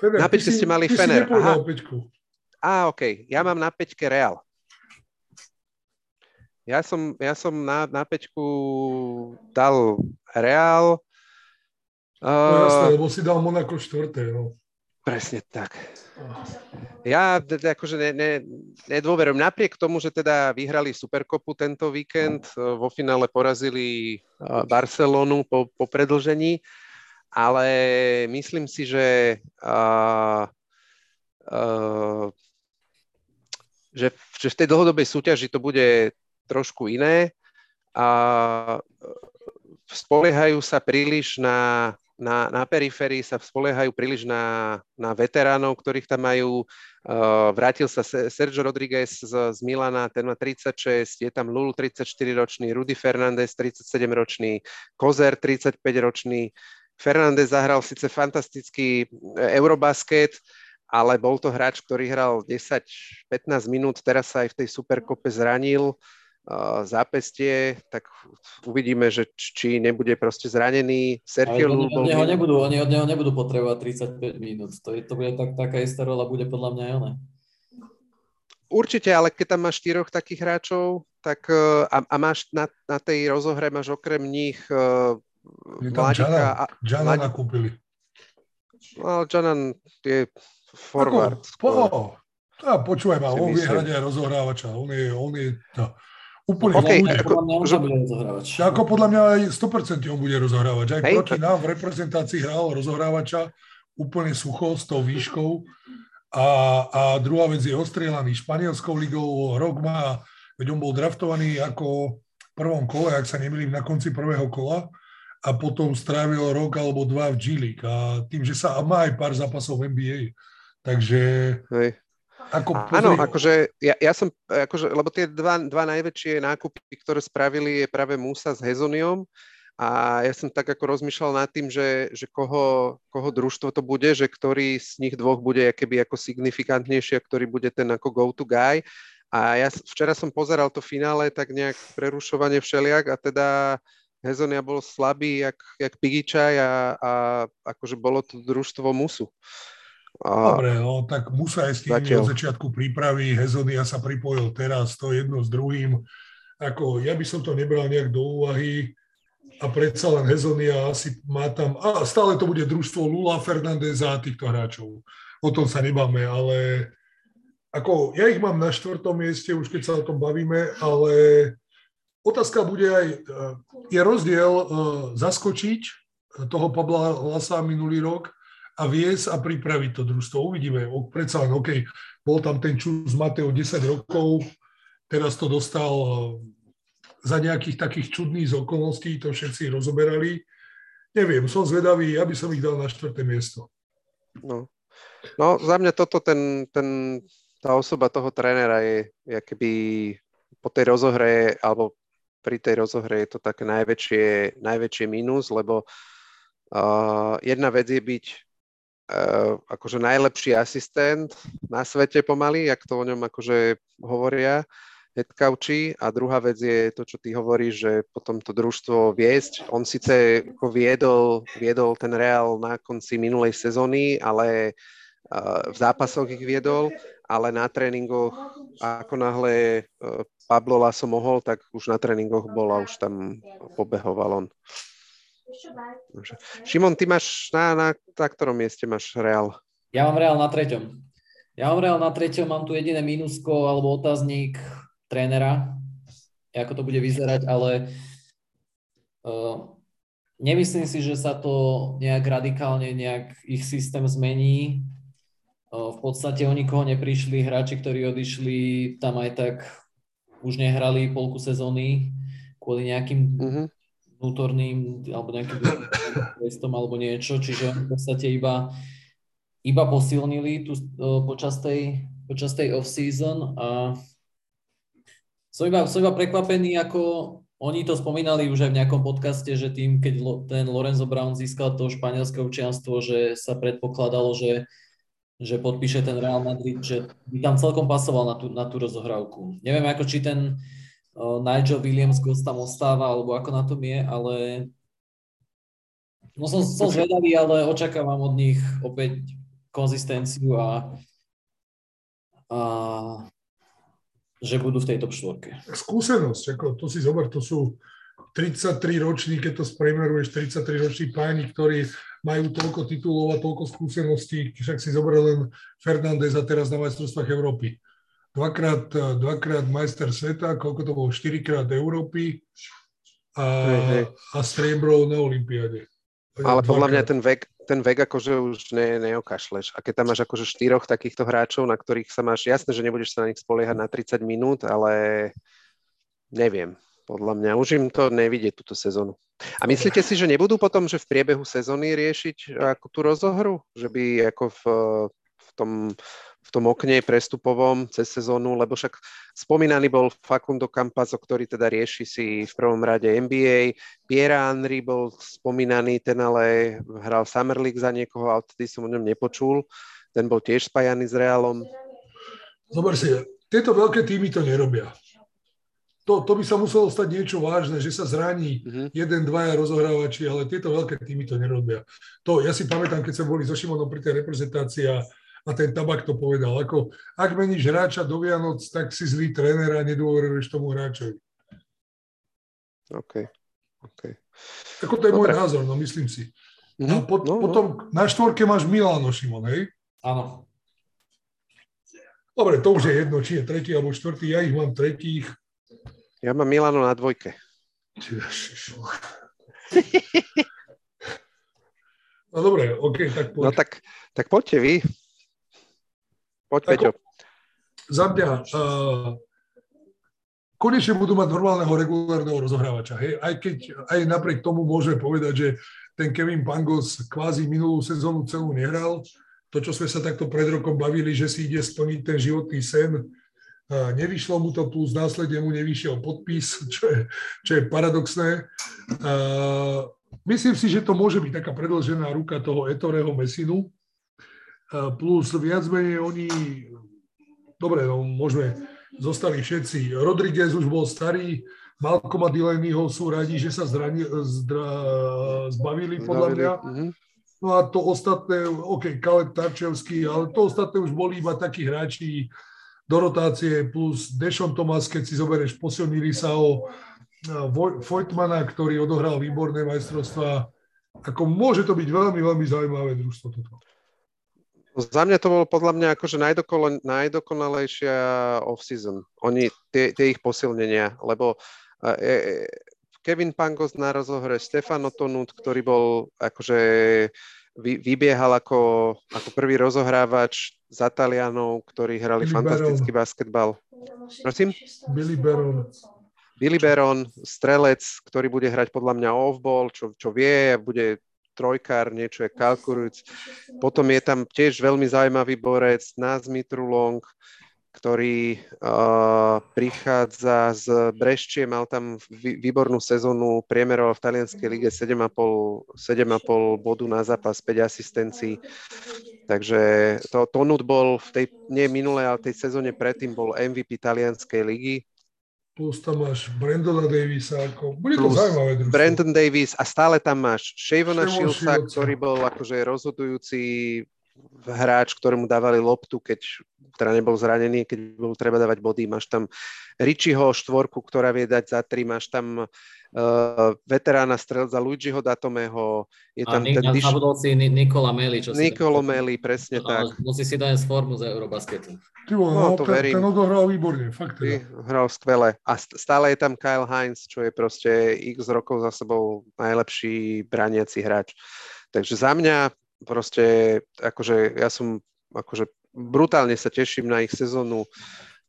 B: Fener,
A: na peťke ste mali Fener.
B: Aha. Peťku.
A: Á, OK. Ja mám na peťke Real. Ja som, ja som na, na peťku dal Real.
B: Uh, no jasné, lebo si dal Monako 4. No.
A: Presne tak. Ja akože ne, ne, nedôverujem. Napriek tomu, že teda vyhrali Superkopu tento víkend, e, vo finále porazili e, Barcelonu po, po predlžení, ale myslím si, že, uh, uh, že, že v tej dlhodobej súťaži to bude trošku iné a spoliehajú sa príliš na na, na periférii sa spoliehajú príliš na, na veteránov, ktorých tam majú. Uh, vrátil sa Sergio Rodriguez z, z Milana, ten má 36, je tam Lulu 34-ročný, Rudy Fernández 37-ročný, Kozer 35-ročný. Fernández zahral síce fantastický eh, Eurobasket, ale bol to hráč, ktorý hral 10-15 minút, teraz sa aj v tej Superkope zranil zápestie, tak uvidíme, že či nebude proste zranený.
C: Sergio oni, od neho nebudú, oni od neho nebudú potrebovať 35 minút. To, je, to bude tak, taká istá rola, bude podľa mňa aj ona.
A: Určite, ale keď tam máš štyroch takých hráčov, tak e, a, a máš na, na tej rozohre máš okrem nich uh,
B: Mladika. Jana, Jana nakúpili.
A: No, Janan je forward.
B: Ako, po, to, počúvaj ma, on vie hrať aj rozohrávača. On je, on je to, Úplne okay,
C: ako, podľa mňa
B: Ako podľa mňa aj 100% on bude rozohrávať. Aj Hej, proti nám v reprezentácii hral rozohrávača úplne sucho s tou výškou. A, a druhá vec je ostrielaný španielskou ligou, rok má, veď on bol draftovaný ako v prvom kole, ak sa nemýlim, na konci prvého kola a potom strávil rok alebo dva v G League a tým, že sa má aj pár zápasov v NBA. Takže Hej.
A: Ako, Áno, akože ja, ja som, akože, lebo tie dva, dva najväčšie nákupy, ktoré spravili, je práve Musa s Hezoniom a ja som tak ako rozmýšľal nad tým, že, že koho, koho družstvo to bude, že ktorý z nich dvoch bude keby ako signifikantnejší a ktorý bude ten ako go-to guy. A ja včera som pozeral to finále tak nejak prerušovanie všeliak a teda Hezonia bol slabý jak, jak Pigičaj a, a akože bolo to družstvo Musu.
B: A... Dobre, no tak Musa je s tým od začiatku prípravy, Hezonia sa pripojil teraz, to jedno s druhým. Ako, ja by som to nebral nejak do úvahy a predsa len Hezonia asi má tam, a stále to bude družstvo Lula Fernandeza a týchto hráčov. O tom sa nebáme, ale ako, ja ich mám na štvrtom mieste, už keď sa o tom bavíme, ale otázka bude aj, je rozdiel uh, zaskočiť toho Pabla Lasa minulý rok a viesť a pripraviť to družstvo. Uvidíme, predsa len, OK, bol tam ten čus Mateo 10 rokov, teraz to dostal eh, za nejakých takých čudných okolností, to všetci rozoberali. Neviem, som zvedavý, ja by som ich dal na štvrté miesto.
A: No, no za mňa toto, ten, ten, tá osoba toho trénera je, je keby po tej rozohre, alebo pri tej rozohre je to také najväčšie, najväčšie mínus, lebo uh, jedna vec je byť uh, akože najlepší asistent na svete pomaly, jak to o ňom akože hovoria, headcouchi a druhá vec je to, čo ty hovoríš, že potom to družstvo viesť. On síce ako viedol, viedol ten Real na konci minulej sezóny, ale uh, v zápasoch ich viedol, ale na tréningoch, ako náhle uh, Pablo Laso mohol, tak už na tréningoch bol a už tam pobehoval on. Šimon, ty máš na, na, na ktorom mieste máš Real?
C: Ja mám Real na treťom. Ja mám Real na treťom, mám tu jediné mínusko alebo otáznik trénera, ako to bude vyzerať, ale uh, nemyslím si, že sa to nejak radikálne, nejak ich systém zmení. Uh, v podstate o nikoho neprišli, hráči, ktorí odišli, tam aj tak už nehrali polku sezóny kvôli nejakým uh-huh. Vnútorným alebo nejakým testom alebo niečo, čiže v podstate iba, iba posilnili tu, počas tej, počas tej off-season a som iba, som iba prekvapený, ako oni to spomínali už aj v nejakom podcaste, že tým, keď ten Lorenzo Brown získal to španielské občianstvo, že sa predpokladalo, že, že podpíše ten Real Madrid, že by tam celkom pasoval na tú, na tú rozohrávku. Neviem, ako či ten Nigel Williams Ghost tam ostáva, alebo ako na tom je, ale no som, som zvedavý, ale očakávam od nich opäť konzistenciu a, a že budú v tejto štvorke.
B: Skúsenosť, ako to si zober, to sú 33 roční, keď to spremeruješ, 33 roční páni, ktorí majú toľko titulov a toľko skúseností, však si zober len Fernández a teraz na majstrovstvách Európy. Dvakrát, dvakrát majster sveta, koľko to bolo, štyrikrát Európy a, a striebro na Olympiáde.
A: Ale podľa mňa ten vek, ten vek akože už ne, neokašleš. A keď tam máš akože štyroch takýchto hráčov, na ktorých sa máš, jasné, že nebudeš sa na nich spoliehať na 30 minút, ale neviem. Podľa mňa už im to nevidie túto sezónu. A myslíte si, že nebudú potom, že v priebehu sezóny riešiť ako tú rozohru? Že by ako v tom v tom okne prestupovom cez sezónu, lebo však spomínaný bol Facundo Campazo, ktorý teda rieši si v prvom rade NBA, Piera Henry bol spomínaný, ten ale hral Summer League za niekoho a odtedy som o ňom nepočul, ten bol tiež spájaný s Realom.
B: Zober si, tieto veľké týmy to nerobia. To, to by sa muselo stať niečo vážne, že sa zraní uh-huh. jeden, dvaja rozohrávači, ale tieto veľké týmy to nerobia. To, ja si pamätám, keď sme boli so Šimonom pri tej reprezentácii a a ten tabak to povedal. Ako, ak meníš hráča do Vianoc, tak si zlý tréner a nedôveruješ tomu hráčovi.
A: OK. okay.
B: Ako to je Dobre. môj názor, no myslím si. Pot, no, no. potom no. na štvorke máš Milano, Šimon, hej?
C: Áno.
B: Dobre, to už je jedno, či je tretí alebo štvrtý. Ja ich mám tretích.
A: Ja mám Milano na dvojke.
B: No dobre, OK, tak
A: poď. No tak, tak poďte vy. Poď, Peťo.
B: Za mňa, uh, konečne budú mať normálneho regulárneho rozohrávača. Hej? Aj keď aj napriek tomu môžeme povedať, že ten Kevin Pangos kvázi minulú sezónu celú nehral. To, čo sme sa takto pred rokom bavili, že si ide splniť ten životný sen, nevyšlo mu to, plus následne mu nevyšiel podpis, [LAUGHS] čo je, čo je paradoxné. Myslím si, že to môže byť taká predlžená ruka toho Etoreho Mesinu, plus viac menej oni, dobre, no môžeme, zostali všetci. Rodriguez už bol starý, Malcoma Delaneyho sú radi, že sa zrani, zdra, zbavili podľa mňa. Mhm. No a to ostatné, OK, Kaleb Tarčevský, ale to ostatné už boli iba takí hráči do rotácie, plus Dešon Thomas, keď si zoberieš, posilnili sa o Vojtmana, ktorý odohral výborné majstrovstvá. Ako môže to byť veľmi, veľmi zaujímavé družstvo toto.
A: Za mňa to bolo podľa mňa akože najdokolo, najdokonalejšia off-season. Oni, tie, tie ich posilnenia, lebo e, e Kevin Pangos na rozohre, Stefano Tonut, ktorý bol akože vy, vybiehal ako, ako prvý rozohrávač za Talianov, ktorí hrali Billy fantastický Baron. basketbal. Prosím?
B: Billy Baron.
A: Billy Baron, strelec, ktorý bude hrať podľa mňa off-ball, čo, čo vie, bude trojkár, niečo je kalkulujúc. Potom je tam tiež veľmi zaujímavý borec, Nazmi Trulong, ktorý uh, prichádza z Breščie, mal tam výbornú sezónu, priemeroval v talianskej lige 7,5, 7,5 bodu na zápas, 5 asistencií. Takže to, Tonut bol v tej, nie minulej, ale tej sezóne predtým bol MVP talianskej ligy.
B: Plus tam máš Brandona Davisa, ako, bude to zaujímavé.
A: Družstvo. Brandon Davis a stále tam máš Shavona Shieldsa, ktorý bol akože rozhodujúci hráč, ktorému dávali loptu, keď teda nebol zranený, keď bol treba dávať body. Máš tam Richieho štvorku, ktorá vie dať za tri, máš tam uh, veterána strelca Luigiho Datomého,
C: je tam a ten... Diš... si Nikola Meli, čo
A: Nikola Meli, presne no, tak.
C: Musí si dať formu z Eurobasketu.
B: Ty no, no, to ten, verím. ten odohral výborne, fakt teda.
A: Hral skvele. A stále je tam Kyle Heinz, čo je proste x rokov za sebou najlepší braniaci hráč. Takže za mňa proste, akože ja som akože brutálne sa teším na ich sezónu.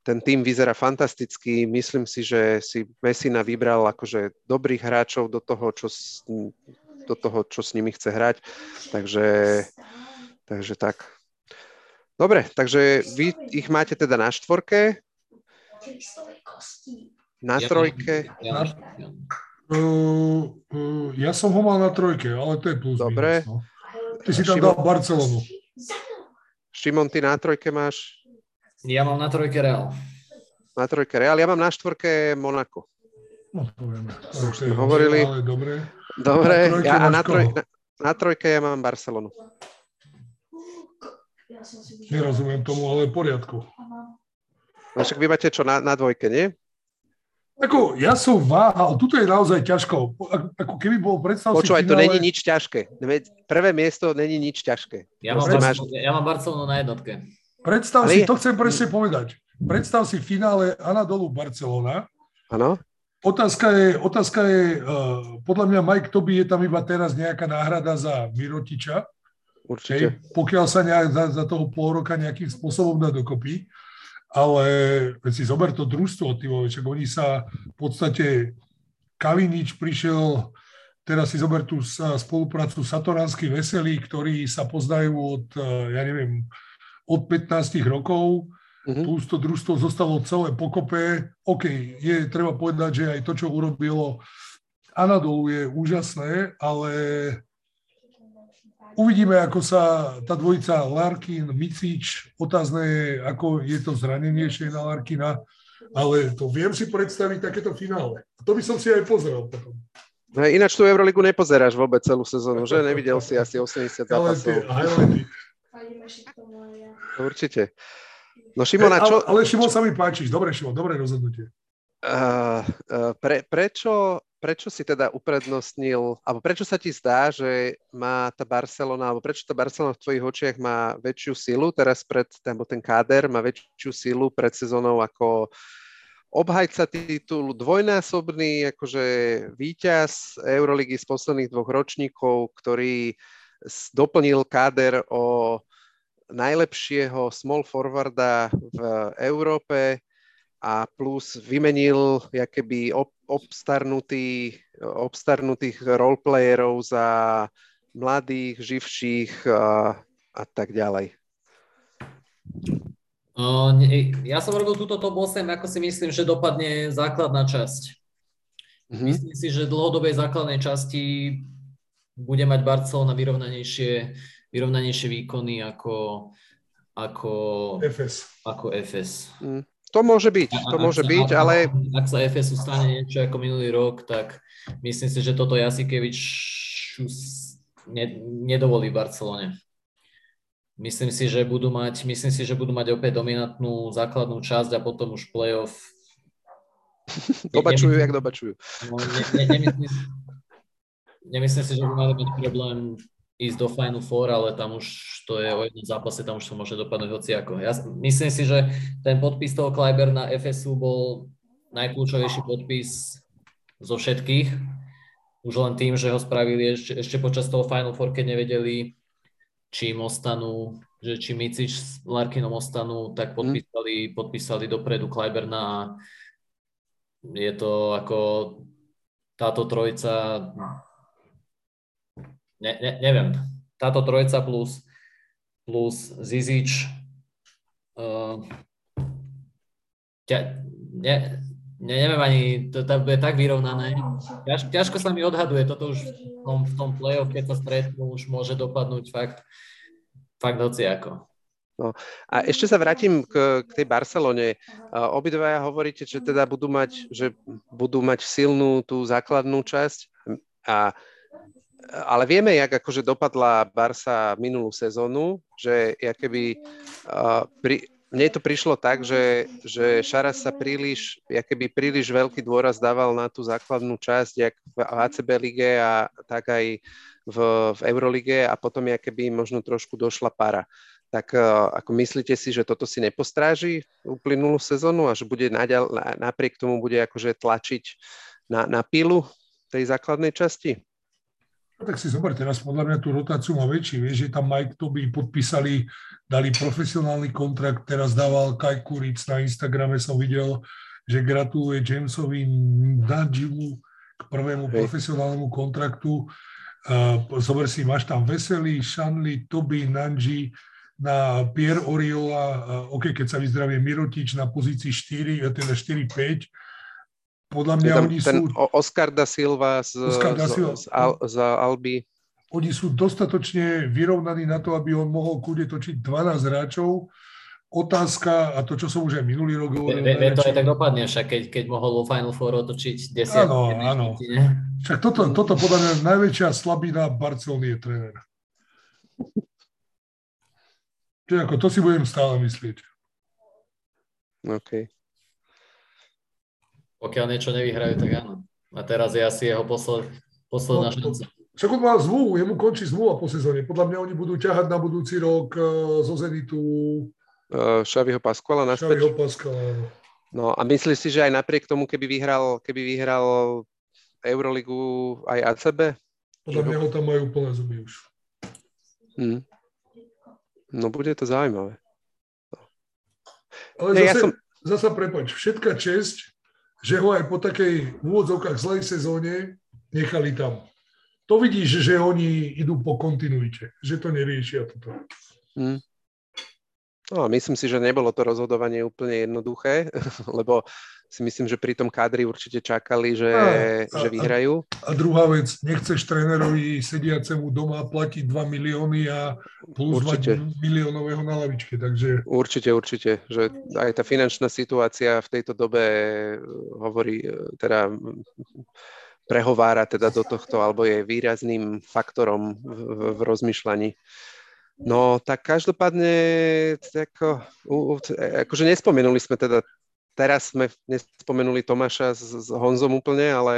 A: Ten tým vyzerá fantasticky. Myslím si, že si Messina vybral akože dobrých hráčov do toho, čo s, do toho, čo s nimi chce hrať. Takže, takže tak. Dobre, takže vy ich máte teda na štvorke. Na trojke. Ja,
B: ja, uh, uh, ja som ho mal na trojke, ale to je plus
A: Dobre.
B: Minus, no. Ty si tam Šimon... dal Barcelonu.
A: Šimon, ty na trojke máš?
C: Ja mám na trojke Real.
A: Na trojke Real, ja mám na štvorke Monako.
B: No to
A: už sme hovorili.
B: Ale dobre.
A: Dobre, na ja, a na, troj, na, na trojke ja mám Barcelonu.
B: Nerozumiem tomu, ale v poriadku.
A: No však vy máte čo na, na dvojke, nie?
B: Ako, ja som váhal, tuto je naozaj ťažko. Ako keby bol predstav
A: Počúvaj, finále... to není nič ťažké. Prvé miesto není nič ťažké.
C: Ja mám, máš... ja mám Barcelonu na jednotke.
B: Predstav Ale... si, to chcem presne povedať. Predstav si finále Anadolu Barcelona.
A: Áno.
B: Otázka je, otázka je uh, podľa mňa Mike Toby je tam iba teraz nejaká náhrada za Mirotiča.
A: Určite. Hej,
B: pokiaľ sa nejak za, za toho pol roka nejakým spôsobom dá dokopy ale si zober to družstvo, ty vole, oni sa v podstate, Kalinič prišiel, teraz si zober tú spoluprácu Satoránsky Veselí, ktorí sa poznajú od, ja neviem, od 15 rokov, mm-hmm. plus to družstvo zostalo celé pokope. OK, je treba povedať, že aj to, čo urobilo Anadolu je úžasné, ale Uvidíme, ako sa tá dvojica Larkin, Micič, otázne je, ako je to zranenie na Larkina, ale to viem si predstaviť takéto finále. A to by som si aj pozrel potom.
A: No, ináč tú Euroligu nepozeráš vôbec celú sezónu, že? Nevidel si asi 80 zápasov. Určite. No Šimona, čo...
B: Ale, ale Šimon sa mi páčiš. Dobre, Šimon, dobré rozhodnutie.
A: Uh, uh, pre, prečo prečo si teda uprednostnil, alebo prečo sa ti zdá, že má tá Barcelona, alebo prečo tá Barcelona v tvojich očiach má väčšiu silu teraz pred, alebo ten káder má väčšiu silu pred sezónou ako obhajca titulu, dvojnásobný akože víťaz Euroligy z posledných dvoch ročníkov, ktorý doplnil káder o najlepšieho small forwarda v Európe, a plus vymenil keby obstarnutý, obstarnutých roleplayerov za mladých, živších a, a tak ďalej.
C: Uh, ne, ja som robil túto top 8, ako si myslím, že dopadne základná časť. Mm-hmm. Myslím si, že v dlhodobej základnej časti bude mať Barcelona vyrovnanejšie, vyrovnanejšie výkony ako, ako
B: FS.
C: Ako FS. Mm.
A: To môže byť, to môže byť, ale...
C: Ak sa FSU stane niečo ako minulý rok, tak myslím si, že toto Jasikevič nedovolí v Barcelone. Myslím si, že budú mať, myslím si, že budú mať opäť dominantnú základnú časť a potom už playoff. [LAUGHS]
A: dobačujú, jak dobačujú.
C: No, ne, ne, nemyslím, nemyslím si, že by mali mať problém ísť do Final Four, ale tam už to je o jednom zápase, tam už to môže dopadnúť hociako. Ja myslím si, že ten podpis toho Kleiber na FSU bol najkľúčovejší podpis zo všetkých. Už len tým, že ho spravili ešte, ešte počas toho Final Four, keď nevedeli, či im ostanú, že či Micič s Larkinom ostanú, tak mhm. podpísali, podpísali dopredu Kleiberna a je to ako táto trojica, ne, ne, neviem, táto trojica plus, plus Zizič, uh, ťa, ne, ne, neviem ani, to, to bude tak vyrovnané. Ťaž, ťažko sa mi odhaduje, toto už v tom, v tom play-off, keď sa stretnú, už môže dopadnúť fakt, fakt hoci ako.
A: No. A ešte sa vrátim k, k tej Barcelone. Obidvaja hovoríte, že teda budú mať, že budú mať silnú tú základnú časť, a, ale vieme, jak akože dopadla Barsa minulú sezónu, že keby uh, pri, mne to prišlo tak, že, že Šaras sa príliš, keby príliš veľký dôraz dával na tú základnú časť, jak v ACB lige a tak aj v, v Eurolige a potom keby možno trošku došla para. Tak uh, ako myslíte si, že toto si nepostráži uplynulú sezónu a že bude naďal, napriek tomu bude akože tlačiť na, na pilu tej základnej časti?
B: Tak si zober, teraz podľa mňa tú rotáciu má väčší. Vieš, že tam Mike to by podpísali, dali profesionálny kontrakt, teraz dával Kai Kuric na Instagrame, som videl, že gratuluje Jamesovi Nadžimu k prvému Hej. profesionálnemu kontraktu. Zober si, máš tam Veselý, Šanli, Toby, Nanji, na Pierre Oriola, OK, keď sa vyzdravie Mirotič na pozícii 4, teda 4-5, podľa mňa oni
A: ten
B: sú...
A: Oscar da Silva z, Oscar da Silva. Z, z, Al, z Alby.
B: Oni sú dostatočne vyrovnaní na to, aby on mohol kúde točiť 12 hráčov. Otázka, a to, čo som už aj minulý rok hovoril...
C: Ve, to aj tak dopadne, však keď, keď mohol vo Final Four otočiť 10.
B: Áno, áno. Však toto, toto podľa mňa najväčšia slabina Barcelony je tréner. Čiže ako, to si budem stále myslieť.
A: OK.
C: Pokiaľ niečo nevyhrajú, tak áno. A teraz je asi jeho posled, posledná no, šanca.
B: Však on má zmluvu, jemu končí zmluva po sezóne. Podľa mňa oni budú ťahať na budúci rok uh, zo Zenitu
A: uh, Šaviho Paskvala naspäť.
B: Šaviho Paskvala,
A: No a myslíš si, že aj napriek tomu, keby vyhral, keby vyhral Euroligu aj ACB?
B: Podľa mňa ho tam majú plné zuby už.
A: Hmm. No bude to zaujímavé.
B: Ale Nie, zase, ja som... zasa prepač, všetká česť že ho aj po takej úvodzovkách zlej sezóne nechali tam. To vidíš, že oni idú po kontinuite, že to neriešia toto. Hmm.
A: No, myslím si, že nebolo to rozhodovanie úplne jednoduché, [LAUGHS] lebo si myslím, že pri tom kádri určite čakali, že, a, a, že vyhrajú.
B: A, a druhá vec, nechceš trénerovi sediacemu doma platiť 2 milióny a plus určite. mať miliónového na lavičke, takže...
A: Určite, určite, že aj tá finančná situácia v tejto dobe eh, hovorí, eh, teda prehovára teda do tohto, alebo je výrazným faktorom v, v, v rozmýšľaní. No, tak každopádne, ako, akože nespomenuli sme teda teraz sme nespomenuli Tomáša s, s Honzom úplne, ale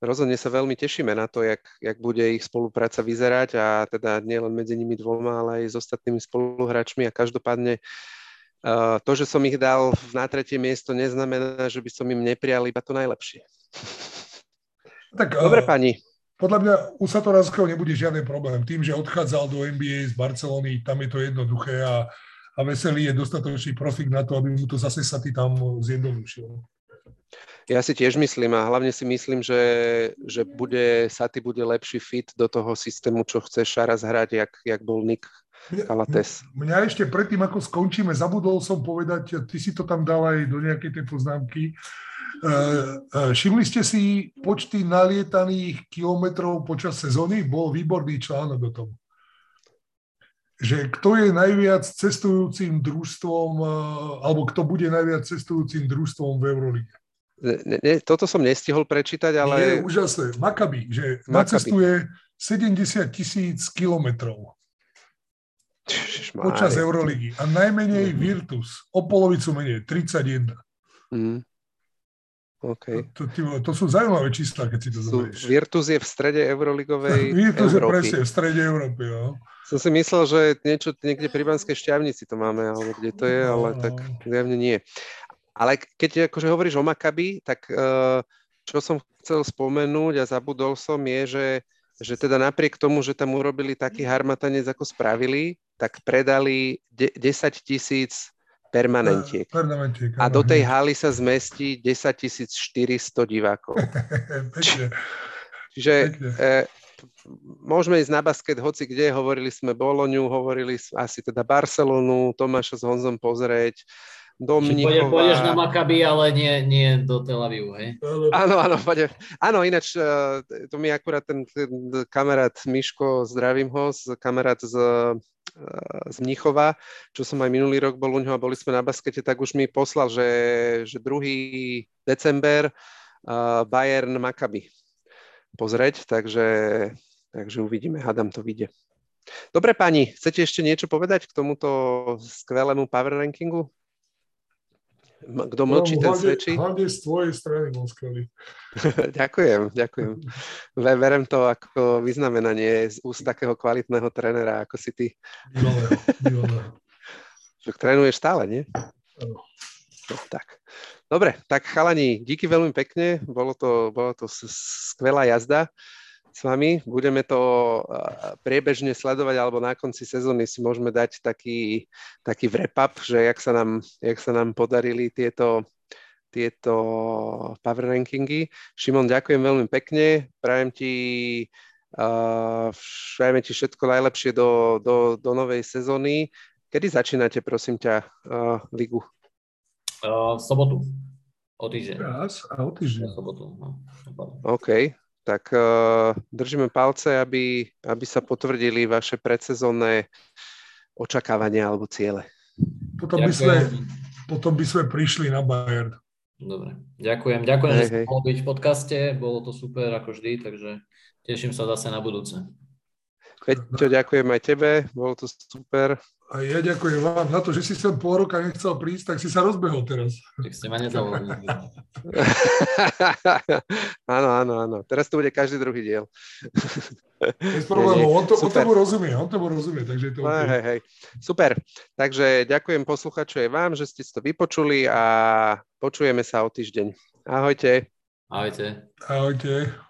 A: rozhodne sa veľmi tešíme na to, jak, jak bude ich spolupráca vyzerať a teda nielen medzi nimi dvoma, ale aj s ostatnými spoluhráčmi a každopádne uh, to, že som ich dal na tretie miesto, neznamená, že by som im neprijal iba to najlepšie. Tak, Dobre, uh, pani.
B: Podľa mňa u Satoranského nebude žiaden problém. Tým, že odchádzal do NBA z Barcelony, tam je to jednoduché a a Veselý je dostatočný profik na to, aby mu to zase sa ty tam zjednodušil.
A: Ja si tiež myslím a hlavne si myslím, že, že bude, Saty bude lepší fit do toho systému, čo chce Šaras hrať, jak, jak bol Nick Kalates.
B: Mňa, mňa ešte predtým, ako skončíme, zabudol som povedať, ty si to tam dal aj do nejakej tej poznámky, Uh, uh, všimli ste si počty nalietaných kilometrov počas sezóny? Bol výborný článok o tom že kto je najviac cestujúcim družstvom, eh, alebo kto bude najviac cestujúcim družstvom v Eurolíge.
A: Ne, ne, toto som nestihol prečítať, ale...
B: Je úžasné. Maccabi, že Maccabi. nacestuje 70 tisíc kilometrov počas Euroligy. A najmenej Virtus, o polovicu menej, 31. Mm.
A: Okay.
B: To, to, to sú zaujímavé čísla, keď si to zoberieš.
A: Virtus je v strede Euroligovej
B: Virtus Európy. je presne v strede Európy, no.
A: Som si myslel, že niečo niekde pri Banskej šťavnici to máme, alebo kde to je, ale tak zjavne nie. Ale keď akože hovoríš o Makabi, tak eh, čo som chcel spomenúť a zabudol som je, že že teda napriek tomu, že tam urobili taký harmatanec, ako spravili, tak predali 10 tisíc permanentiek.
B: permanentiek
A: a do tej haly sa zmestí 10 400 divákov. [LAUGHS] Čiže e, môžeme ísť na basket hoci kde, hovorili sme Boloňu, hovorili asi teda Barcelonu, Tomáša s Honzom pozrieť, do Mnichova.
C: Pôjdeš na Maccabi, ale nie, nie do Tel Avivu, hej?
A: Áno, áno, pôjde. Áno, ináč e, to mi akurát ten, ten kamarát Miško, zdravím ho, kamarát z, e, z Mnichova, čo som aj minulý rok bol u ňoho a boli sme na baskete, tak už mi poslal, že, že 2. december uh, Bayern Maccabi pozrieť, takže, takže uvidíme, hádam to vyjde. Dobre pani, chcete ešte niečo povedať k tomuto skvelému power rankingu? Kto mlčí, ten svedčí.
B: Hlavne z tvojej strany bol skvelý. [LAUGHS]
A: ďakujem, ďakujem. Verem to ako vyznamenanie z úst takého kvalitného trénera, ako si ty.
B: Bývalého, bývalého. [LAUGHS]
A: Trénuješ stále, nie?
B: Áno.
A: No, tak. Dobre, tak chalani, díky veľmi pekne, bolo to, bolo to skvelá jazda s vami. Budeme to priebežne sledovať, alebo na konci sezóny si môžeme dať taký, taký wrap-up, že jak sa, nám, jak sa nám podarili tieto, tieto power rankingy. Šimon, ďakujem veľmi pekne. Prajem ti, uh, prajem ti všetko najlepšie do, do, do novej sezóny. Kedy začínate, prosím ťa, uh, ligu?
C: Uh, v sobotu. O týždeň.
B: Raz a o týždeň.
C: sobotu, no.
A: OK, tak uh, držíme palce, aby, aby sa potvrdili vaše predsezónne očakávania alebo ciele.
B: Potom by, sme, potom by sme prišli na Bayern.
C: Dobre, ďakujem. Ďakujem, hej, že ste mohli byť v podcaste, bolo to super ako vždy, takže teším sa zase na budúce.
A: Peťo, ďakujem aj tebe, bolo to super.
B: A ja ďakujem vám za to, že si sem pol roka nechcel prísť, tak si sa rozbehol teraz.
C: Tak ste ma nezavolali. [LAUGHS]
A: áno, áno, áno. Teraz to bude každý druhý diel.
B: Bez problémov, on, to, on tomu rozumie, on tomu rozumie, takže je to okay.
A: hej, hej. Super, takže ďakujem posluchaču aj vám, že ste to vypočuli a počujeme sa o týždeň. Ahojte.
C: Ahojte.
B: Ahojte.